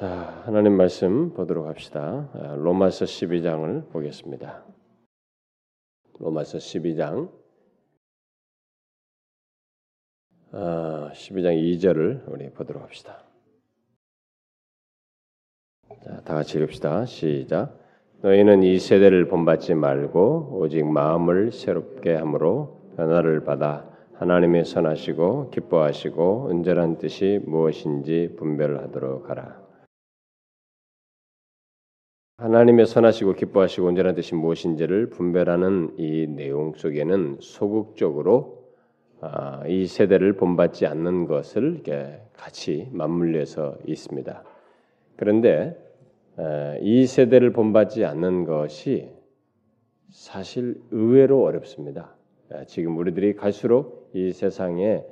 자, 하나님 말씀 보도록 합시다. 아, 로마서 12장을 보겠습니다. 로마서 12장 12장 2절을 우리 보도록 합시다. 자, 다 같이 읽읍시다. 시작. 너희는 이 세대를 본받지 말고 오직 마음을 새롭게 함으로 변화를 받아 하나님의 선하시고 기뻐하시고 은절한 뜻이 무엇인지 분별하도록 하라. 하나님의 선하시고 기뻐하시고 온전한 뜻이 무엇인지를 분별하는 이 내용 속에는 소극적으로 아, 이 세대를 본받지 않는 것을 같이 맞물려서 있습니다. 그런데 이 세대를 본받지 않는 것이 사실 의외로 어렵습니다. 지금 우리들이 갈수록 이 세상에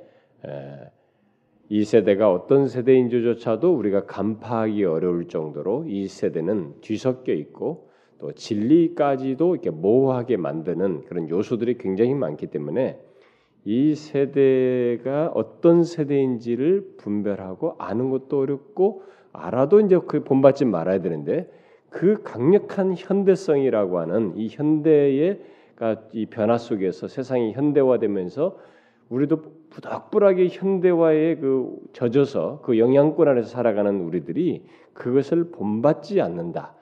이 세대가 어떤 세대인지조차도 우리가 간파하기 어려울 정도로 이 세대는 뒤섞여 있고 또 진리까지도 이렇게 모호하게 만드는 그런 요소들이 굉장히 많기 때문에 이 세대가 어떤 세대인지를 분별하고 아는 것도 어렵고 알아도 이제 그 본받지 말아야 되는데 그 강력한 현대성이라고 하는 이 현대의 이 변화 속에서 세상이 현대화되면서 우리도 부닥불하게 현대화에 그 젖어서 그 영향권 안에서 살아가는 우리들이 그것을 본받지 않는다.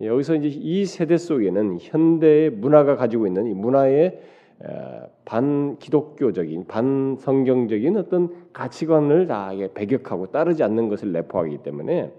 여기서 이제 이 세대 속에는 현대의 문화가 가지고 있는 이 문화의 반 기독교적인 반 성경적인 어떤 가치관을 다 배격하고 따르지 않는 것을 내포하기 때문에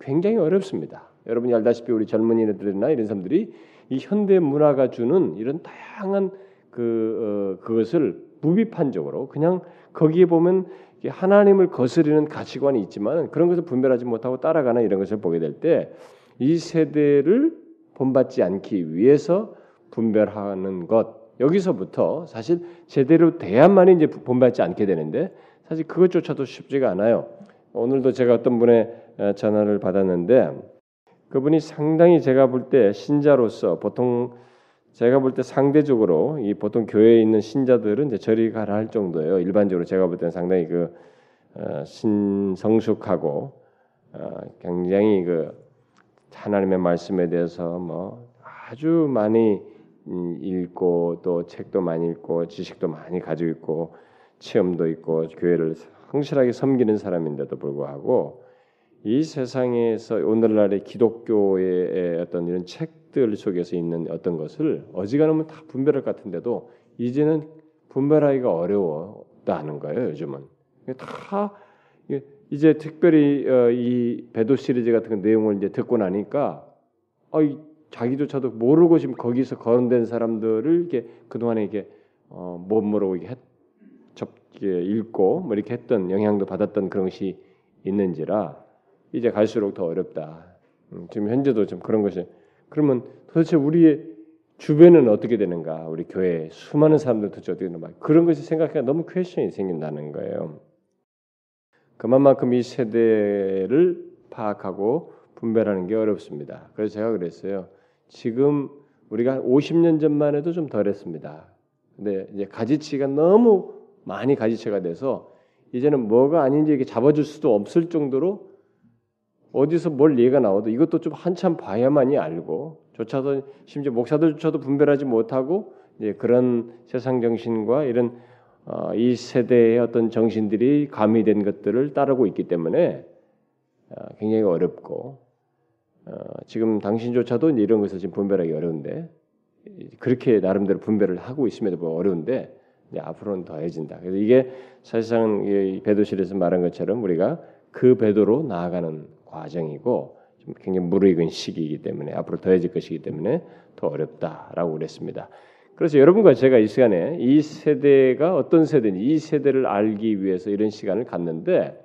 굉장히 어렵습니다. 여러분이 알다시피 우리 젊은이들이나 이런 사람들이 이 현대 문화가 주는 이런 다양한 그 어, 그것을 무비판적으로 그냥 거기에 보면 하나님을 거스르는 가치관이 있지만 그런 것을 분별하지 못하고 따라가는 이런 것을 보게 될 때 이 세대를 본받지 않기 위해서 분별하는 것 여기서부터 사실 제대로 돼야만이 이제 본받지 않게 되는데 사실 그것조차도 쉽지가 않아요. 오늘도 제가 어떤 분의 어, 전화를 받았는데 그분이 상당히 제가 볼 때 신자로서 보통 제가 볼 때 상대적으로 이 보통 교회에 있는 신자들은 이제 저리 가라 할 정도예요. 일반적으로 제가 볼 때는 상당히 그 어, 신성숙하고 어, 굉장히 그 하나님의 말씀에 대해서 뭐 아주 많이 음, 읽고 또 책도 많이 읽고 지식도 많이 가지고 있고 체험도 있고 교회를 성실하게 섬기는 사람인데도 불구하고 이 세상에서 오늘날의 기독교의 어떤 이런 책 들 속에서 있는 어떤 것을 어지간하면 다 분별할 것 같은데도 이제는 분별하기가 어려웠다는 거예요. 요즘은 다 이제 특별히 어, 이 배도 시리즈 같은 내용을 이제 듣고 나니까 어, 자기조차도 모르고 지금 거기서 거론된 사람들을 이렇게 그 동안에 이게 어, 못 모르고 이게 했, 접 읽고 뭐 이렇게 했던 영향도 받았던 그런 것이 있는지라 이제 갈수록 더 어렵다. 음, 지금 현재도 좀 그런 것이 그러면 도대체 우리의 주변은 어떻게 되는가? 우리 교회 수많은 사람들 도대체 어떻게 되는가? 그런 것이 생각하기가 너무 퀘션이 생긴다는 거예요. 그만큼 이 세대를 파악하고 분별하는 게 어렵습니다. 그래서 제가 그랬어요. 지금 우리가 50년 전만 해도 좀 덜했습니다. 근데 이제 가지치가 너무 많이 가지치가 돼서 이제는 뭐가 아닌지 이렇게 잡아줄 수도 없을 정도로 어디서 뭘 얘가 나와도 이것도 좀 한참 봐야만이 알고 조차도 심지어 목사들조차도 분별하지 못하고 이제 그런 세상 정신과 이런 어, 이 세대의 어떤 정신들이 가미된 것들을 따르고 있기 때문에 어, 굉장히 어렵고 어, 지금 당신조차도 이런 것을 지금 분별하기 어려운데 그렇게 나름대로 분별을 하고 있음에도 불구하고 어려운데 앞으로는 더해진다. 그래서 이게 사실상 배도실에서 말한 것처럼 우리가 그 배도로 나아가는 과정이고 굉장히 무르익은 시기이기 때문에 앞으로 더해질 것이기 때문에 더 어렵다라고 그랬습니다. 그래서 여러분과 제가 이 시간에 이 세대가 어떤 세대인지 이 세대를 알기 위해서 이런 시간을 갖는데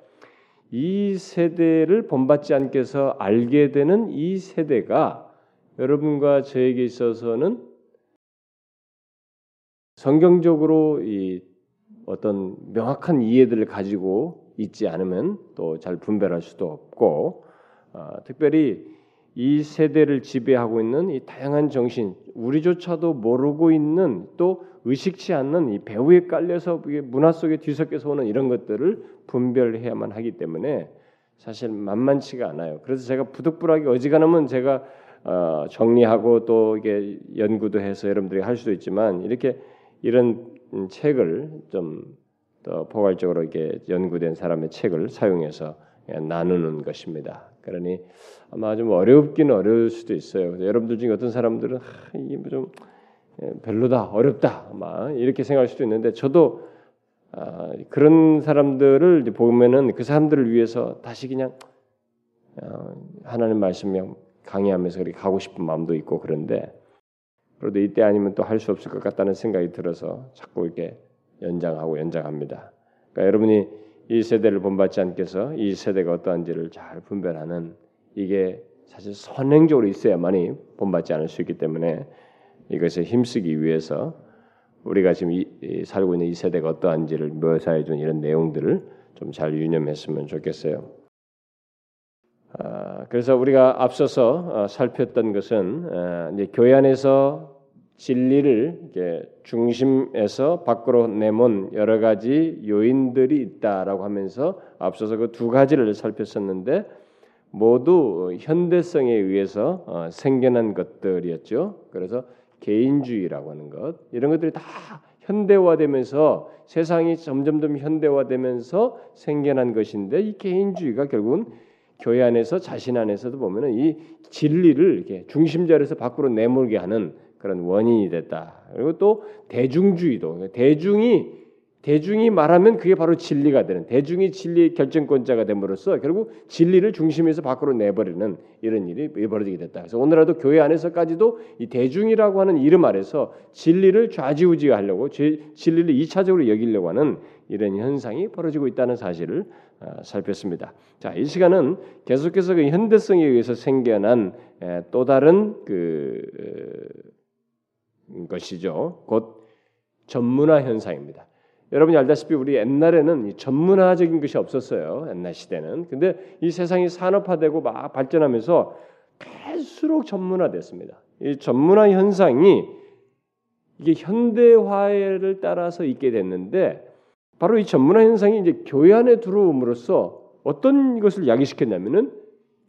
이 세대를 본받지 않게서 알게 되는 이 세대가 여러분과 저에게 있어서는 성경적으로 이 어떤 명확한 이해들을 가지고 있지 않으면 또 잘 분별할 수도 없고 어, 특별히 이 세대를 지배하고 있는 이 다양한 정신, 우리조차도 모르고 있는 또 의식치 않는 이 배후에 깔려서 문화 속에 뒤섞여서 오는 이런 것들을 분별해야만 하기 때문에 사실 만만치가 않아요. 그래서 제가 부득불하게 어지간하면 제가 어, 정리하고 또 이게 연구도 해서 여러분들이 할 수도 있지만 이렇게 이런 책을 좀 더 포괄적으로 이게 연구된 사람의 책을 사용해서 나누는 것입니다. 그러니 아마 좀 어렵긴 어려울 수도 있어요. 여러분들 중에 어떤 사람들은 아, 이게 뭐좀 예, 별로다, 어렵다, 막 이렇게 생각할 수도 있는데 저도 아, 그런 사람들을 보면은 그 사람들을 위해서 다시 그냥 어, 하나님 말씀 그 강의하면서 그렇게 가고 싶은 마음도 있고 그런데 그래도 이때 아니면 또 할 수 없을 것 같다는 생각이 들어서 자꾸 이렇게 연장하고 연장합니다. 그러니까 여러분이 이 세대를 본받지 않겠어 이 세대가 어떠한지를 잘 분별하는 이게 사실 선행적으로 있어야만이 본받지 않을 수 있기 때문에 이것에 힘쓰기 위해서 우리가 지금 이, 이, 살고 있는 이 세대가 어떠한지를 묘사해 준 이런 내용들을 좀 잘 유념했으면 좋겠어요. 아, 그래서 우리가 앞서서 어, 살폈던 것은 어, 이제 교회 안에서 진리를 중심에서 밖으로 내몬 여러 가지 요인들이 있다라고 하면서 앞서서 그 두 가지를 살폈었는데 모두 현대성에 의해서 어, 생겨난 것들이었죠. 그래서 개인주의라고 하는 것 이런 것들이 다 현대화되면서 세상이 점점점 현대화되면서 생겨난 것인데 이 개인주의가 결국은 교회 안에서 자신 안에서도 보면은 이 진리를 이렇게 중심자리에서 밖으로 내몰게 하는 그런 원인이 됐다. 그리고 또 대중주의도 대중이 대중이 말하면 그게 바로 진리가 되는 대중이 진리의 결정권자가 됨으로써 결국 진리를 중심에서 밖으로 내버리는 이런 일이 벌어지게 됐다. 그래서 오늘날도 교회 안에서까지도 이 대중이라고 하는 이름 아래서 진리를 좌지우지하려고 진리를 이차적으로 여기려고 하는 이런 현상이 벌어지고 있다는 사실을 어, 살폈습니다. 자, 이 시간은 계속해서 그 현대성에 의해서 생겨난 또 다른 그 어, 것이죠. 곧 전문화 현상입니다. 여러분이 알다시피 우리 옛날에는 전문화적인 것이 없었어요. 옛날 시대는. 근데 이 세상이 산업화되고 막 발전하면서 갈수록 전문화됐습니다. 이 전문화 현상이 이게 현대화를 따라서 있게 됐는데 바로 이 전문화 현상이 이제 교회 안에 들어옴으로써 어떤 것을 야기시켰냐면은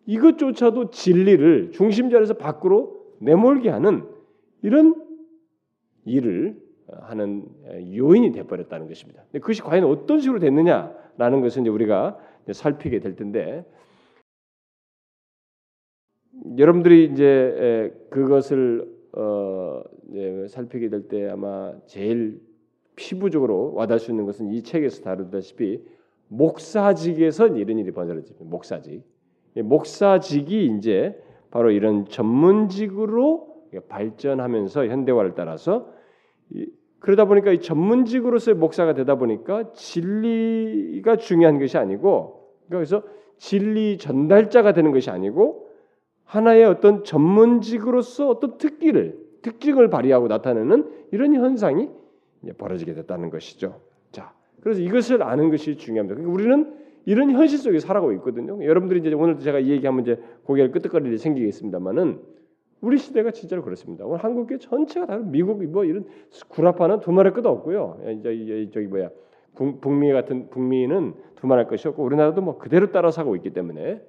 이것조차도 진리를 중심 자리에서 밖으로 내몰게 하는 이런 일을 하는 요인이 돼버렸다는 것입니다. 그것이 과연 어떤 식으로 됐느냐라는 것은 이제 우리가 살피게 될 텐데 여러분들이 이제 그것을 어 살피게 될 때 아마 제일 피부적으로 와닿을 수 있는 것은 이 책에서 다루다시피 목사직에서 이런 일이 벌어집니다. 목사직. 목사직이 이제 바로 이런 전문직으로 발전하면서 현대화를 따라서 그러다 보니까 이 전문직으로서의 목사가 되다 보니까 진리가 중요한 것이 아니고 그래서 진리 전달자가 되는 것이 아니고 하나의 어떤 전문직으로서 어떤 특기를 특징을 발휘하고 나타내는 이런 현상이 벌어지게 됐다는 것이죠. 자, 그래서 이것을 아는 것이 중요합니다. 그러니까 우리는 이런 현실 속에 살아가고 있거든요. 여러분들이 이제 오늘 제가 이 얘기하면 이제 고개를 끄덕거릴 일이 생기겠습니다만은 우리 시대가 진짜로 그렇습니다. 오늘 한국계 전체가 다 미국 뭐 이런 구라파는 두말할 것도 없고요. 저기, 저기 뭐야 북미 같은 북미는 두말할 것이 없고 우리나라도 뭐 그대로 따라 사고 있기 때문에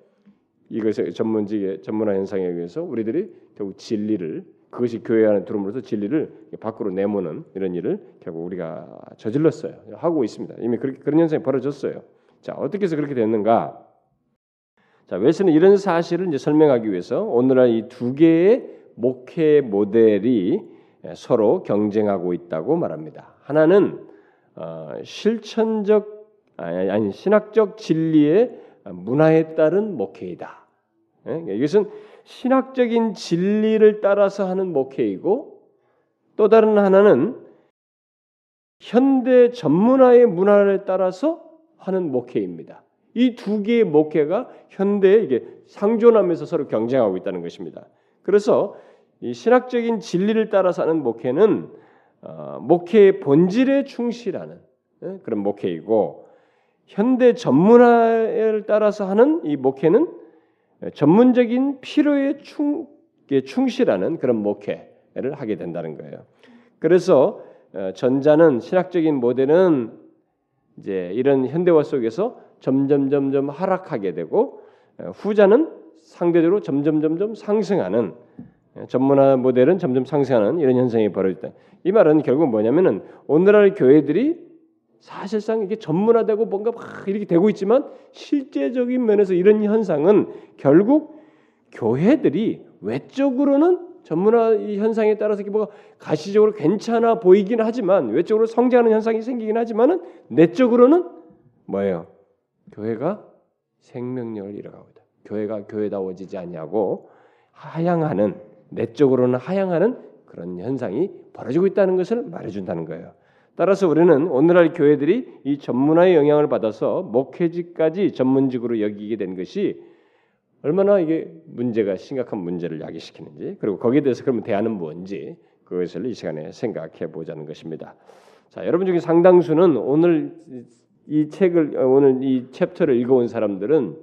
이것의 전문직의 전문화 현상에 의해서 우리들이 결국 진리를 그것이 교회 안에 들어오면서 진리를 밖으로 내모는 이런 일을 결국 우리가 저질렀어요. 하고 있습니다. 이미 그렇게 그런 현상이 벌어졌어요. 자 어떻게 해서 그렇게 됐는가? 자, 웨스는 이런 사실을 이제 설명하기 위해서 오늘날 이 두 개의 목회 모델이 서로 경쟁하고 있다고 말합니다. 하나는 어, 실천적 아니, 아니 신학적 진리의 문화에 따른 목회이다. 예? 이것은 신학적인 진리를 따라서 하는 목회이고 또 다른 하나는 현대 전문화의 문화를 따라서 하는 목회입니다. 이 두 개의 목회가 현대에 이게 상존하면서 서로 경쟁하고 있다는 것입니다. 그래서 이 신학적인 진리를 따라 사는 목회는 어, 목회의 본질에 충실하는 예, 그런 목회이고 현대 전문화를 따라서 하는 이 목회는 전문적인 필요에 충, 충실하는 그런 목회를 하게 된다는 거예요. 그래서 어, 전자는 신학적인 모델은 이제 이런 현대화 속에서 점점 점점 하락하게 되고 후자는 상대적으로 점점 점점 상승하는 전문화 모델은 점점 상승하는 이런 현상이 벌어졌다. 이 말은 결국 뭐냐면은 오늘날 교회들이 사실상 이게 전문화되고 뭔가 막 이렇게 되고 있지만 실제적인 면에서 이런 현상은 결국 교회들이 외적으로는 전문화 현상에 따라서 뭐가 가시적으로 괜찮아 보이긴 하지만 외적으로 성장하는 현상이 생기긴 하지만은 내적으로는 뭐예요? 교회가 생명력을 잃어가고 있다. 교회가 교회다워지지 않냐고 하향하는 내적으로는 하향하는 그런 현상이 벌어지고 있다는 것을 말해준다는 거예요. 따라서 우리는 오늘날 교회들이 이 전문화의 영향을 받아서 목회직까지 전문직으로 여기게 된 것이 얼마나 이게 문제가 심각한 문제를 야기시키는지 그리고 거기에 대해서 그러면 대안은 뭔지 그것을 이 시간에 생각해 보자는 것입니다. 자, 여러분 중에 상당수는 오늘 이 책을 오늘 이 챕터를 읽어온 사람들은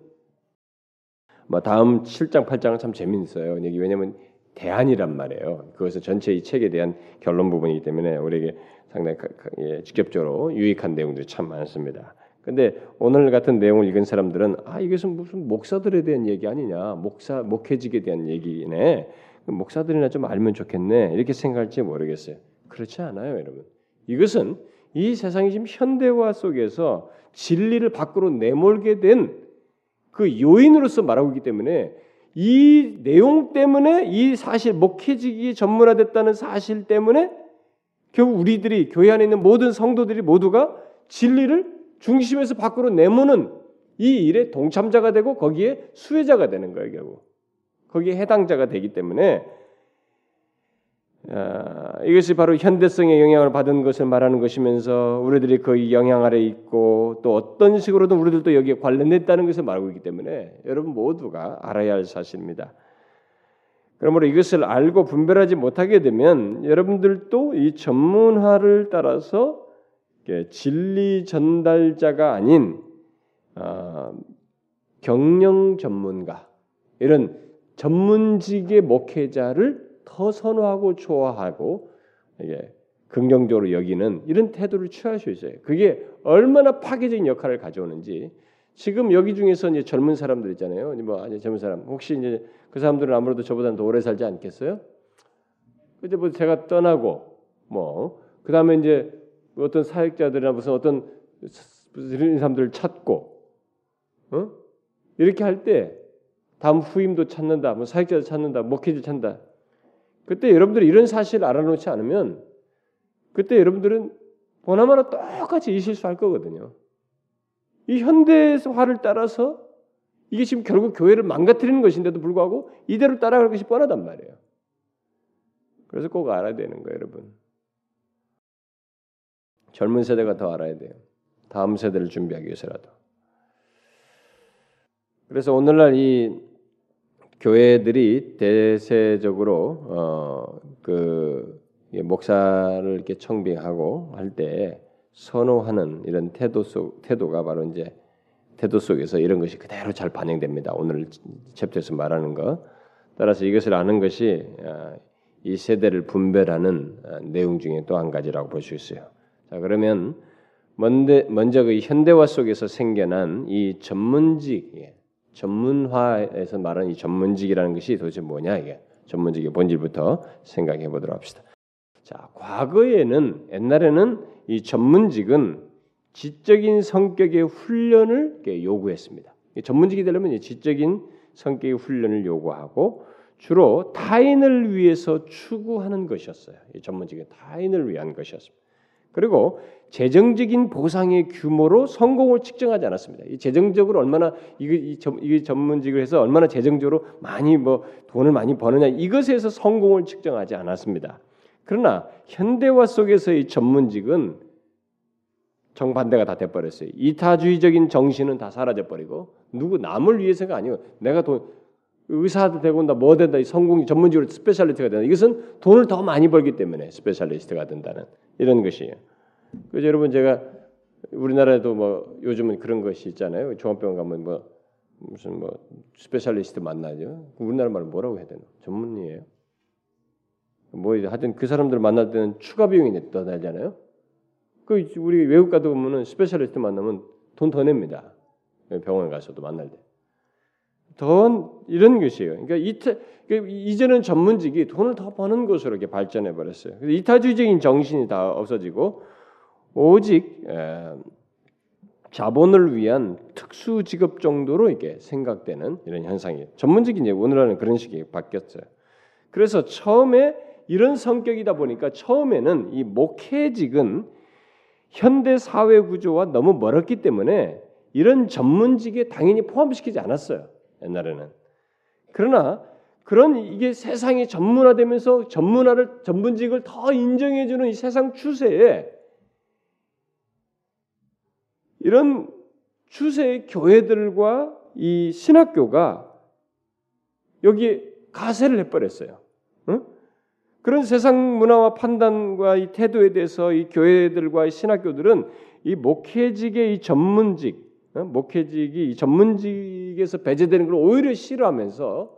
뭐 다음 7장 8장은 참 재밌어요. 여기 왜냐면 대안이란 말이에요. 그것은 전체 이 책에 대한 결론 부분이기 때문에 우리에게 상당히 예, 직접적으로 유익한 내용들이 참 많습니다. 근데 오늘 같은 내용을 읽은 사람들은 아 이것은 무슨 목사들에 대한 얘기 아니냐 목사 목회직에 대한 얘기네 목사들이나 좀 알면 좋겠네 이렇게 생각할지 모르겠어요 그렇지 않아요 여러분 이것은 이 세상이 지금 현대화 속에서 진리를 밖으로 내몰게 된 그 요인으로서 말하고 있기 때문에 이 내용 때문에 이 사실 목회직이 전문화됐다는 사실 때문에 결국 우리들이 교회 안에 있는 모든 성도들이 모두가 진리를 중심에서 밖으로 내모는 이 일에 동참자가 되고 거기에 수혜자가 되는 거예요, 결국. 거기에 해당자가 되기 때문에 아, 이것이 바로 현대성의 영향을 받은 것을 말하는 것이면서 우리들이 그 영향 아래 있고 또 어떤 식으로든 우리들도 여기에 관련됐다는 것을 말하고 있기 때문에 여러분 모두가 알아야 할 사실입니다. 그러므로 이것을 알고 분별하지 못하게 되면 여러분들도 이 전문화를 따라서 진리 전달자가 아닌 어, 경영 전문가 이런 전문직의 목회자를 더 선호하고 좋아하고 이게 긍정적으로 여기는 이런 태도를 취할 수 있어요. 그게 얼마나 파괴적인 역할을 가져오는지 지금 여기 중에서 이제 젊은 사람들 있잖아요. 뭐 아니 젊은 사람 혹시 이제 그 사람들은 아무래도 저보다는 더 오래 살지 않겠어요? 근데 뭐 제가 떠나고 뭐 그다음에 이제 어떤 사역자들이나 무슨 어떤 이런 사람들을 찾고 어? 이렇게 할 때 다음 후임도 찾는다, 뭐 사역자도 찾는다, 목회자 찾는다. 그때 여러분들이 이런 사실을 알아놓지 않으면 그때 여러분들은 보나마나 똑같이 이 실수할 거거든요. 이 현대화를 따라서 이게 지금 결국 교회를 망가뜨리는 것인데도 불구하고 이대로 따라갈 것이 뻔하단 말이에요. 그래서 꼭 알아야 되는 거예요, 여러분. 젊은 세대가 더 알아야 돼요. 다음 세대를 준비하기 위해서라도. 그래서 오늘날 이 교회들이 대세적으로 어 그 목사를 이렇게 청빙하고 할 때 선호하는 이런 태도 속 태도가 바로 이제 태도 속에서 이런 것이 그대로 잘 반영됩니다. 오늘 챕터에서 말하는 것. 따라서 이것을 아는 것이 어, 이 세대를 분별하는 어, 내용 중에 또 한 가지라고 볼 수 있어요. 자 그러면 먼저, 먼저 그 현대화 속에서 생겨난 이 전문직, 예, 전문화에서 말하는 이 전문직이라는 것이 도대체 뭐냐 이게 전문직의 본질부터 생각해 보도록 합시다. 자 과거에는 옛날에는 이 전문직은 지적인 성격의 훈련을 요구했습니다. 전문직이 되려면 지적인 성격의 훈련을 요구하고 주로 타인을 위해서 추구하는 것이었어요. 이 전문직은 타인을 위한 것이었습니다. 그리고 재정적인 보상의 규모로 성공을 측정하지 않았습니다. 이 재정적으로 얼마나 이게, 이 전문직을 해서 얼마나 재정적으로 많이 뭐 돈을 많이 버느냐 이것에서 성공을 측정하지 않았습니다. 그러나 현대화 속에서의 전문직은 정반대가 다 돼버렸어요. 이타주의적인 정신은 다 사라져버리고 누구 남을 위해서가 아니고 내가 돈 의사도 되고 나뭐 된다 이 성공이 전문적으로 specialist가 된다. 이것은 돈을 더 많이 벌기 때문에 specialist가 된다는 이런 것이에요. 그래서 여러분 제가 우리나라에도 뭐 요즘은 그런 것이 있잖아요. 종합병원 가면 뭐 무슨 뭐 specialist 만나죠. 우리나라 말로 뭐라고 해야 되나? 전문의예요. 뭐 하여튼 그 사람들 만날 때는 추가 비용이 더 나잖아요. 그 우리 외국 가도 보면은 specialist 만나면 돈 더 냅니다. 병원에 가서도 만날 때. 더 이런 것이에요. 그러니까 이타, 그러니까 이제는 전문직이 돈을 더 버는 것으로 이렇게 발전해 버렸어요. 이타주의적인 정신이 다 없어지고 오직 에, 자본을 위한 특수 직업 정도로 이게 생각되는 이런 현상이 전문직이 이제 오늘날은 그런 식이 바뀌었어요. 그래서 처음에 이런 성격이다 보니까 처음에는 이 목회직은 현대 사회 구조와 너무 멀었기 때문에 이런 전문직에 당연히 포함시키지 않았어요. 옛날에는. 그러나 그런 이게 세상이 전문화되면서 전문화를 전문직을 더 인정해 주는 이 세상 추세에 이런 추세의 교회들과 이 신학교가 여기에 가세를 해버렸어요. 응? 그런 세상 문화와 판단과 이 태도에 대해서 이 교회들과 이 신학교들은 이 목회직의 이 전문직, 어? 목회직이 이 전문직에서 배제되는 걸 오히려 싫어하면서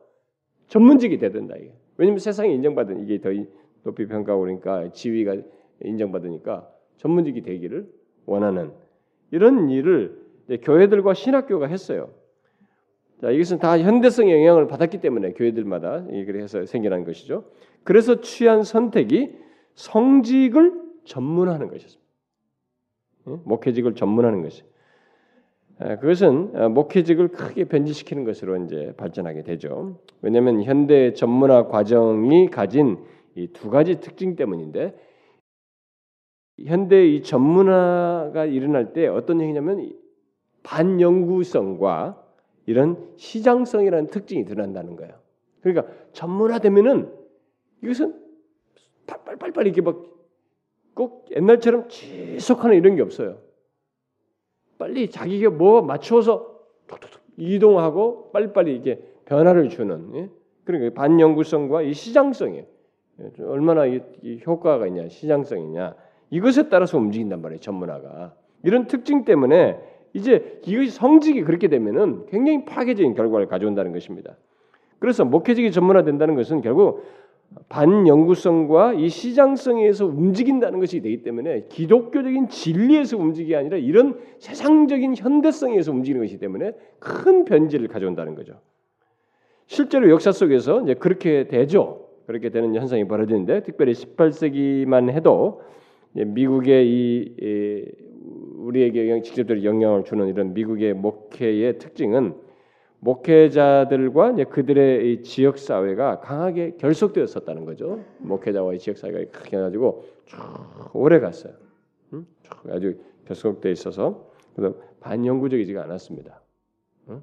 전문직이 되든다 이게. 왜냐면 세상에 인정받은 이게 더 높이 평가하고 그러니까 지위가 인정받으니까 전문직이 되기를 원하는 이런 일을 교회들과 신학교가 했어요. 자, 이것은 다 현대성의 영향을 받았기 때문에 교회들마다 그래서 생겨난 것이죠. 그래서 취한 선택이 성직을 전문하는 것이었습니다. 목회직을 전문하는 것이. 그것은 어, 목회직을 크게 변질시키는 것으로 이제 발전하게 되죠. 왜냐하면 현대 전문화 과정이 가진 이 두 가지 특징 때문인데 현대 이 전문화가 일어날 때 어떤 얘기냐면 반영구성과 이런 시장성이라는 특징이 드러난다는 거예요. 그러니까 전문화되면은 이것은 빨빨빨빨 이렇게 막 꼭 옛날처럼 지속하는 이런 게 없어요. 빨리 자기가 뭐 맞춰서 톡톡톡 이동하고 빨리빨리 이게 변화를 주는 예? 그러니까 반영구성과 이 시장성이에요. 예, 얼마나 이, 이 효과가 있냐, 시장성이냐 이것에 따라서 움직인단 말이에요. 전문화가 이런 특징 때문에 이제 이것이 성직이 그렇게 되면은 굉장히 파괴적인 결과를 가져온다는 것입니다. 그래서 목회직이 전문화된다는 것은 결국 반영구성과 이 시장성에서 움직인다는 것이 되기 때문에 기독교적인 진리에서 움직이기 아니라 이런 세상적인 현대성에서 움직이는 것이기 때문에 큰 변질을 가져온다는 거죠. 실제로 역사 속에서 이제 그렇게 되죠. 그렇게 되는 현상이 벌어지는데 특별히 18세기만 해도 미국의 이 우리에게 직접적으로 영향을 주는 이런 미국의 목회의 특징은 목회자들과 그들의 지역 사회가 강하게 결속되었었다는 거죠. 목회자와의 지역 사회가 크게 가지고 쭉 오래 갔어요. 응? 아주 결속돼 있어서 그래서 반영구적이지가 않았습니다. 응?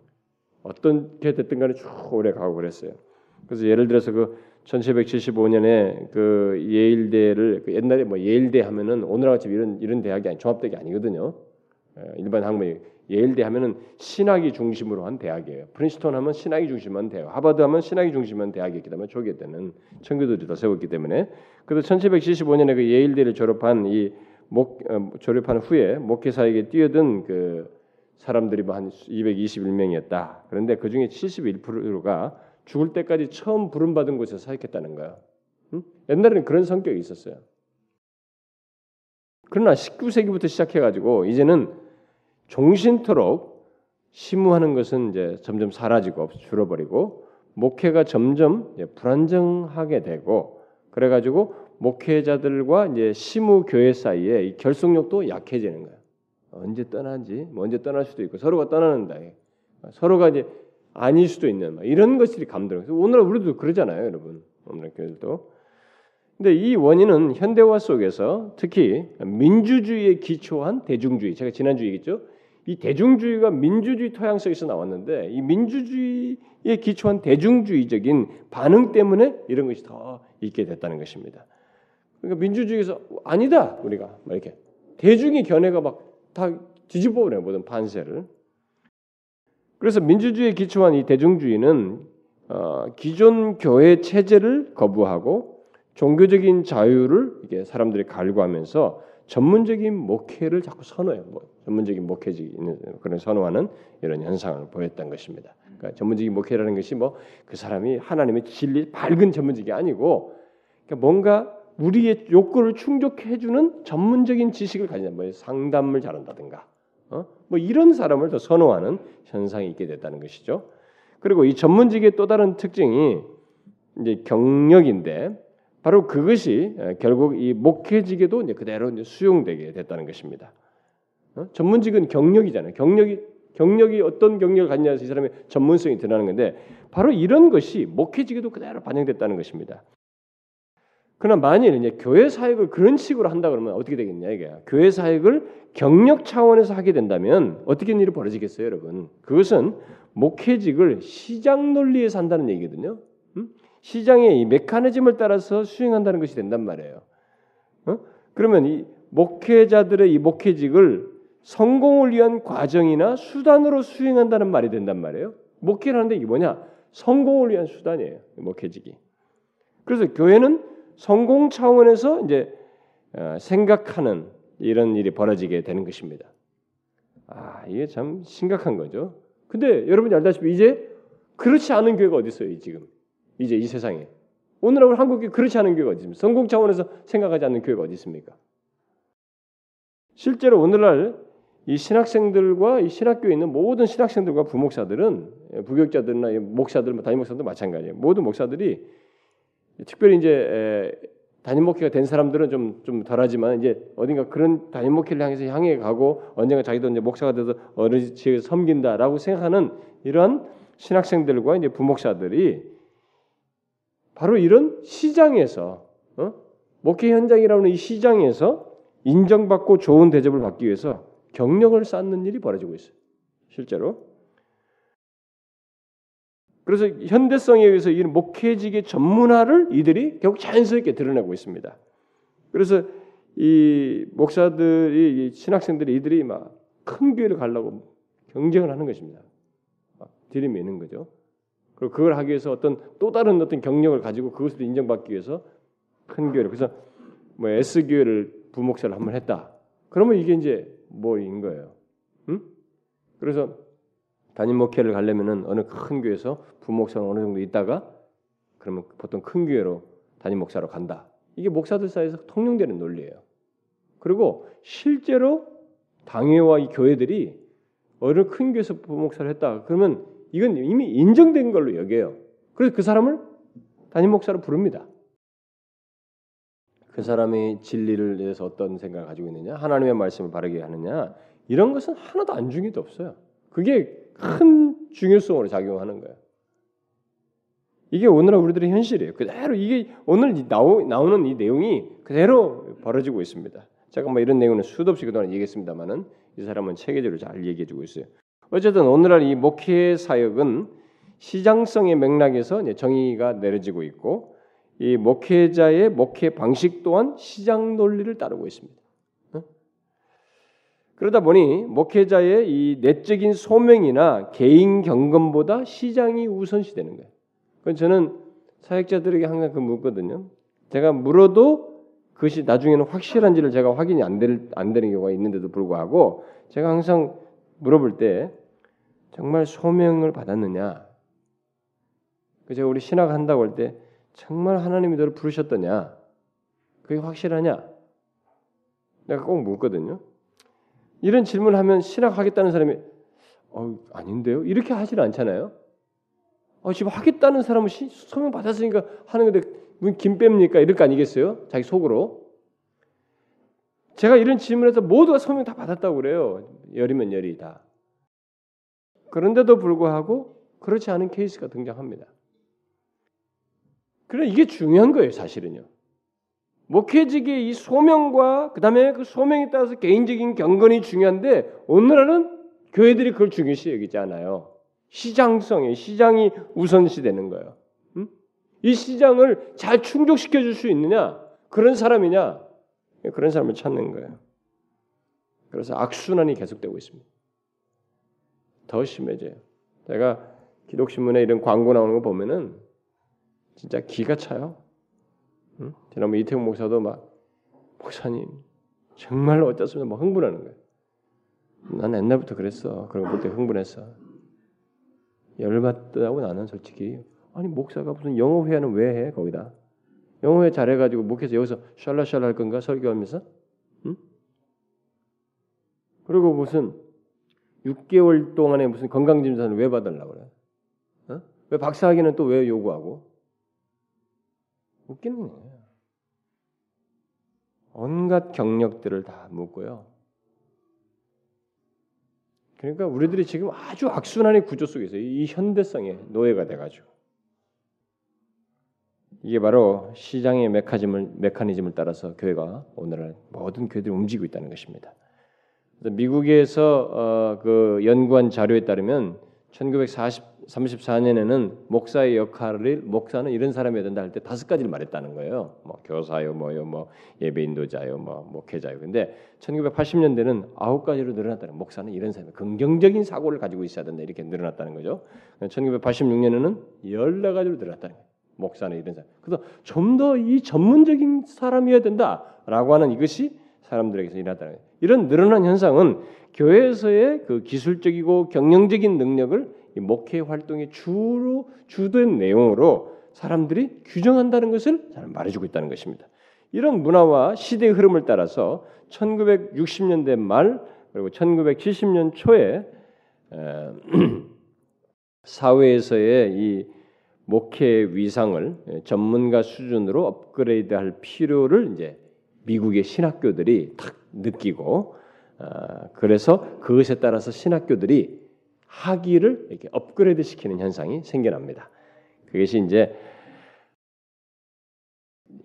어떻게 됐든 간에 쭉 오래 가고 그랬어요. 그래서 예를 들어서 그 1775년에 그 예일대를 그 옛날에 뭐 예일대 하면은 오늘과 같이 이런 이런 대학이 아니 종합대학이 아니거든요. 일반 학문이 예일대 하면은 신학이 중심으로 한 대학이에요. 프린스턴 하면 신학이 중심한 대학, 하버드 하면 신학이 중심한 대학이기 때문에 초기에 때는 청교도들이 다 세웠기 때문에 그래서 1775년에 그 예일대를 졸업한 이 목, 어, 졸업한 후에 목회사에게 뛰어든 그 사람들이 뭐한 221명이었다. 그런데 그 중에 71%가 죽을 때까지 처음 부름받은 곳에서 사역했다는 거야. 응? 옛날에는 그런 성격이 있었어요. 그러나 19세기부터 시작해가지고 이제는 종신토록 심무하는 것은 이제 점점 사라지고 줄어버리고 목회가 점점 불안정하게 되고 그래가지고 목회자들과 이제 시무 교회 사이에 이 결속력도 약해지는 거예요. 언제 떠나지? 뭐 언제 떠날 수도 있고 서로가 떠나는다. 서로가 이제 아닐 수도 있는 이런 것들이 감들. 오늘 우리도 그러잖아요, 여러분. 오늘 교회들도. 근데 이 원인은 현대화 속에서 특히 민주주의에 기초한 대중주의. 제가 지난주 얘기했죠. 이 대중주의가 민주주의 토양 속에서 나왔는데 이 민주주의에 기초한 대중주의적인 반응 때문에 이런 것이 더 있게 됐다는 것입니다. 그러니까 민주주의에서 아니다 우리가 이렇게 대중의 견해가 막 다 뒤집어 버려 모든 판세를. 그래서 민주주의에 기초한 이 대중주의는 어, 기존 교회 체제를 거부하고 종교적인 자유를 이게 사람들이 갈구하면서 전문적인 목회를 자꾸 선호해요. 뭐 전문적인 있는 그런 선호하는 이런 현상을 보였던 것입니다. 그러니까 전문적인 목회라는 것이 뭐 그 사람이 하나님의 진리 밝은 전문직이 아니고 그러니까 뭔가 우리의 욕구를 충족해주는 전문적인 지식을 가진 뭐 상담을 잘한다든가 어? 뭐 이런 사람을 더 선호하는 현상이 있게 됐다는 것이죠. 그리고 이 전문직의 또 다른 특징이 이제 경력인데 바로 그것이 결국 이 목회직에도 이제 그대로 이제 수용되게 됐다는 것입니다. 어? 전문직은 경력이잖아요. 경력이 경력이 어떤 경력을 갖냐에서 이 사람의 전문성이 드러나는 건데 바로 이런 것이 목회직에도 그대로 반영됐다는 것입니다. 그러나 만일 이제 교회 사역을 그런 식으로 한다 그러면 어떻게 되겠냐 이게 교회 사역을 경력 차원에서 하게 된다면 어떻게 일이 벌어지겠어요, 여러분? 그것은 목회직을 시장 논리에서 한다는 얘기거든요. 음? 시장의 이 메커니즘을 따라서 수행한다는 것이 된단 말이에요. 어? 그러면 이 목회자들의 이 목회직을 성공을 위한 과정이나 수단으로 수행한다는 말이 된단 말이에요. 목회를 하는데 이게 뭐냐? 성공을 위한 수단이에요. 목회직이. 그래서 교회는 성공 차원에서 이제 어, 생각하는 이런 일이 벌어지게 되는 것입니다. 아, 이게 참 심각한 거죠. 근데 여러분이 알다시피 이제 그렇지 않은 교회가 어디 있어요, 지금. 이제 이 세상에. 오늘날 한국에 그렇지 않은 교회가 어디 있습니까? 성공 차원에서 생각하지 않는 교회가 어디 있습니까? 실제로 오늘날 이 신학생들과 이 신학교에 있는 모든 신학생들과 부목사들은 부교육자들이나 목사들, 뭐 담임 목사들 마찬가지예요. 모든 목사들이 특별히 이제 담임 목회가 된 사람들은 좀 좀 덜하지만 이제 어딘가 그런 담임 목회를 향해서 향해 가고 언젠가 자기도 이제 목사가 돼서 어느 지역에 섬긴다라고 생각하는 이런 신학생들과 이제 부목사들이 바로 이런 시장에서 어? 목회 현장이라는 이 시장에서 인정받고 좋은 대접을 받기 위해서 경력을 쌓는 일이 벌어지고 있어요. 실제로. 그래서 현대성에 의해서 이 목회직의 전문화를 이들이 결국 자연스럽게 드러내고 있습니다. 그래서 이 목사들이 이 신학생들이 이들이 막 큰 교회를 가려고 경쟁을 하는 것입니다. 들이미는 거죠. 그리고 그걸 하기 위해서 어떤 또 다른 어떤 경력을 가지고 그것을 인정받기 위해서 큰 교회를 그래서 뭐 S 교회를 부목사를 한 번 했다. 그러면 이게 이제 뭐인 거예요. 응? 그래서 담임 목회를 가려면은 어느 큰 교회에서 부목사가 어느 정도 있다가 그러면 보통 큰 교회로 담임 목사로 간다. 이게 목사들 사이에서 통용되는 논리예요. 그리고 실제로 당회와 이 교회들이 어느 큰 교회에서 부목사를 했다. 그러면 이건 이미 인정된 걸로 여겨요. 그래서 그 사람을 담임 목사로 부릅니다. 그 사람이 진리를 대해서 어떤 생각을 가지고 있느냐, 하나님의 말씀을 바르게 하느냐, 이런 것은 하나도 안중에도 없어요. 그게 큰 중요성으로 작용하는 거예요. 이게 오늘날 우리들의 현실이에요. 그대로 이게 오늘 나오, 나오는 이 내용이 그대로 벌어지고 있습니다. 제가 뭐 이런 내용은 수도 없이 그동안 얘기했습니다만은 이 사람은 체계적으로 잘 얘기해주고 있어요. 어쨌든 오늘날 이 목회 사역은 시장성의 맥락에서 정의가 내려지고 있고 이 목회자의 목회 방식 또한 시장 논리를 따르고 있습니다. 어? 그러다 보니 목회자의 이 내적인 소명이나 개인 경건보다 시장이 우선시되는 거예요. 그건 저는 사역자들에게 항상 그 묻거든요. 제가 물어도 그것이 나중에는 확실한지를 제가 확인이 안, 될, 안 되는 경우가 있는데도 불구하고 제가 항상 물어볼 때 정말 소명을 받았느냐? 그 제가 우리 신학 한다고 할 때 정말 하나님이 너를 부르셨더냐? 그게 확실하냐? 내가 꼭 묻거든요. 이런 질문을 하면 신학하겠다는 사람이 어, 아닌데요? 이렇게 하지는 않잖아요. 어, 지금 하겠다는 사람은 소명 받았으니까 하는 건데 무김 뺍니까? 이럴 거 아니겠어요? 자기 속으로. 제가 이런 질문에서 모두가 소명 다 받았다고 그래요. 열이면 열이 다. 그런데도 불구하고 그렇지 않은 케이스가 등장합니다. 그래 이게 중요한 거예요, 사실은요. 목회직의 이 소명과 그다음에 그 소명에 따라서 개인적인 경건이 중요한데 오늘날은 교회들이 그걸 중요시 여기지 않아요. 시장성에 시장이 우선시되는 거예요. 음? 이 시장을 잘 충족시켜 줄 수 있느냐? 그런 사람이냐? 그런 사람을 찾는 거예요. 그래서 악순환이 계속되고 있습니다. 더 심해져요. 제가 기독신문에 이런 광고 나오는 거 보면은 진짜 기가 차요. 응? 지난번 이태용 목사도 막 목사님 정말로 어쩌습니까? 막 흥분하는 거예요. 난 옛날부터 그랬어. 그런 거 볼 때 흥분했어. 열받다고 나는 솔직히 아니 목사가 무슨 영어 회화는 왜 해? 거기다 영어 회 잘해가지고 목회에서 여기서 샬라샬라 할 건가 설교하면서? 응? 그리고 무슨 6개월 동안에 무슨 건강검진을 왜 받으려고 그래? 어? 왜 박사학위는 또 왜 요구하고? 웃기는 거예요. 온갖 경력들을 다 묻고요. 그러니까 우리들이 지금 아주 악순환의 구조 속에서 이 현대성의 노예가 돼가지고 이게 바로 시장의 메커니즘을, 메커니즘을 따라서 교회가 오늘날 모든 교회들이 움직이고 있다는 것입니다. 미국에서 어, 그 연구한 자료에 따르면 1934년에는 목사의 역할을 목사는 이런 사람이어야 된다 할 때 다섯 가지를 말했다는 거예요. 뭐 교사요, 뭐요, 뭐 예배 인도자요, 뭐 목회자요. 근데 1980년대는 아홉 가지로 늘어났다는 목사는 이런 사람, 긍정적인 사고를 가지고 있어야 된다 이렇게 늘어났다는 거죠. 1986년에는 열네 가지로 늘어났다는 거예요. 목사는 이런 사람. 그래서 좀 더 이 전문적인 사람이어야 된다라고 하는 이것이 사람들에게서 일어났다는 거예요. 이런 늘어난 현상은 교회에서의 그 기술적이고 경영적인 능력을 목회 활동의 주로 주된 내용으로 사람들이 규정한다는 것을 잘 말해주고 있다는 것입니다. 이런 문화와 시대의 흐름을 따라서 1960년대 말 그리고 1970년 초에 사회에서의 이 목회 위상을 전문가 수준으로 업그레이드할 필요를 이제 미국의 신학교들이 탁 느끼고 어, 그래서 그것에 따라서 신학교들이 학위를 이렇게 업그레이드 시키는 현상이 생겨납니다. 그것이 이제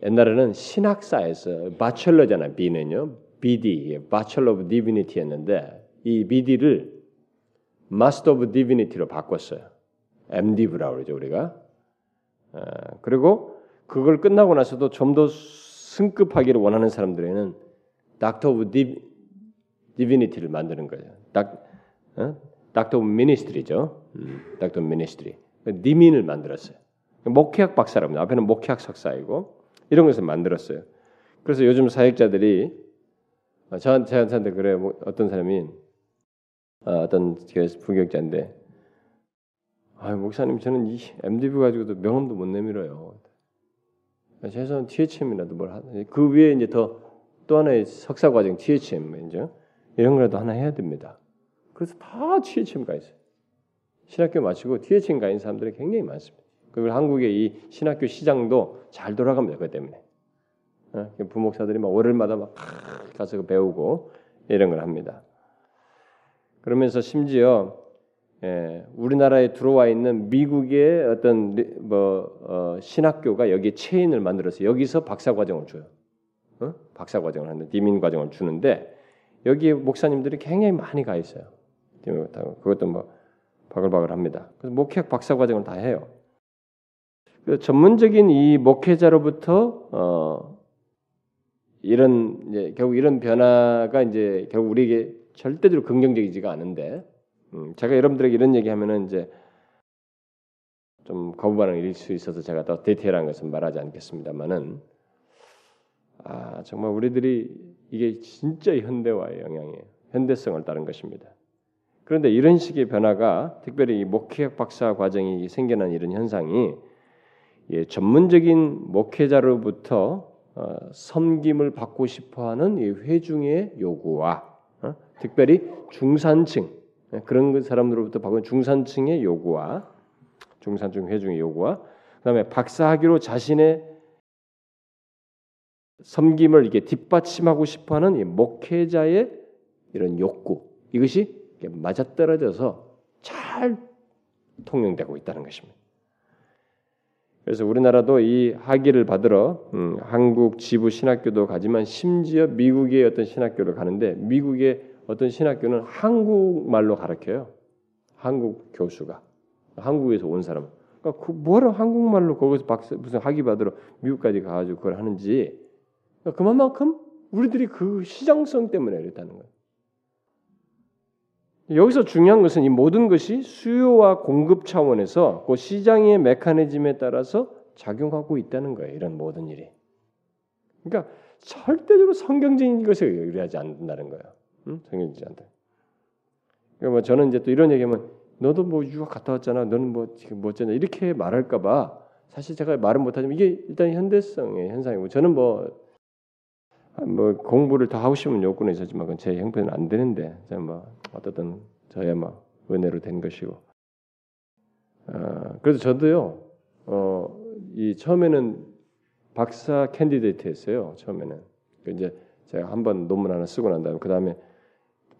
옛날에는 신학사에서 바첼러잖아 B는요 BD Bachelor of Divinity였는데 이 BD를 Master of Divinity로 바꿨어요. MDiv라고 그러죠 우리가. 어, 그리고 그걸 끝나고 나서도 좀 더 승급하기를 원하는 사람들에는 of Div, Divinity를 만드는 거예요. 닥, 어? Of Ministry죠. 음, of Ministry. 니민을 만들었어요. 목회학 박사랍니다. 앞에는 목회학 석사이고 이런 것을 만들었어요. 그래서 요즘 사역자들이 어, 저한테 저한테 그래 뭐 어떤 사람이 어, 어떤 부격자인데 아 목사님 저는 이 MDB 가지고도 명함도 못 내밀어요. 최소한 THM이라도 뭘 하는 그 위에 이제 더 또 하나의 석사 과정 THM이죠. 이런 거라도 하나 해야 됩니다. 그래서 다 THM 가 있어요. 신학교 마치고 THM 가 있는 사람들이 굉장히 많습니다. 그리고 한국의 이 신학교 시장도 잘 돌아갑니다. 그 때문에 어? 부목사들이 막 월요일마다 막 가서 배우고 이런 걸 합니다. 그러면서 심지어 예, 우리나라에 들어와 있는 미국의 어떤 뭐 어, 신학교가 여기 체인을 만들어서 여기서 박사 과정을 줘요. 어? 박사 과정을 하는데 디민 과정을 주는데 여기 목사님들이 굉장히 많이 가 있어요. 그것도 뭐 바글바글합니다. 그래서 목회학 박사 과정을 다 해요. 그 전문적인 이 목회자로부터 어, 이런 이제 결국 이런 변화가 이제 결국 우리에게 절대적으로 긍정적이지가 않은데 음, 제가 여러분들에게 이런 얘기하면은 이제 좀 거부 반응일 수 있어서 제가 더 디테일한 것은 말하지 않겠습니다만은 아 정말 우리들이 이게 진짜 현대화의 영향이에요. 현대성을 따른 것입니다. 그런데 이런 식의 변화가 특별히 이 목회학 박사 과정이 생겨난 이런 현상이 예, 전문적인 목회자로부터 어, 섬김을 받고 싶어하는 이 회중의 요구와 어, 특별히 중산층 네, 그런 사람들로부터 받은 중산층의 요구와 중산층 회중의 요구와 그다음에 박사학위로 자신의 섬김을 이게 뒷받침하고 싶어하는 이 목회자의 이런 욕구 이것이 맞아떨어져서 잘 통용되고 있다는 것입니다. 그래서 우리나라도 이 학위를 받으러 음, 한국 지부 신학교도 가지만 심지어 미국의 어떤 신학교를 가는데 미국의 어떤 신학교는 한국말로 가르쳐요. 한국 교수가 한국에서 온 사람. 그러니까 그 뭐라 한국말로 거기서 박사 무슨 학위 받으러 미국까지 가가지고 그걸 하는지 그러니까 그만큼 우리들이 그 시장성 때문에 그랬다는 거예요. 여기서 중요한 것은 이 모든 것이 수요와 공급 차원에서 그 시장의 메커니즘에 따라서 작용하고 있다는 거예요. 이런 모든 일이. 그러니까 절대적으로 성경적인 것에 의뢰하지 않는다는 거예요. 응? 성경이지 않다. 그러니까 뭐 저는 이제 또 이런 얘기하면 너도 뭐 유학 갔다 왔잖아. 너는 뭐 지금 뭐 어쩌냐 이렇게 말할까봐 사실 제가 말은 못하지만 이게 일단 현대성의 현상이고 저는 뭐, 뭐 공부를 더 하고 싶은 욕구는 있었지만 그건 제 형편은 안 되는데 뭐 어떻든 저야 막 은혜로 된 것이고. 아, 그래서 저도요. 어, 이 처음에는 박사 캔디데이트였어요. 처음에는 그 이제 제가 한 번 논문 하나 쓰고 난 다음에 그 다음에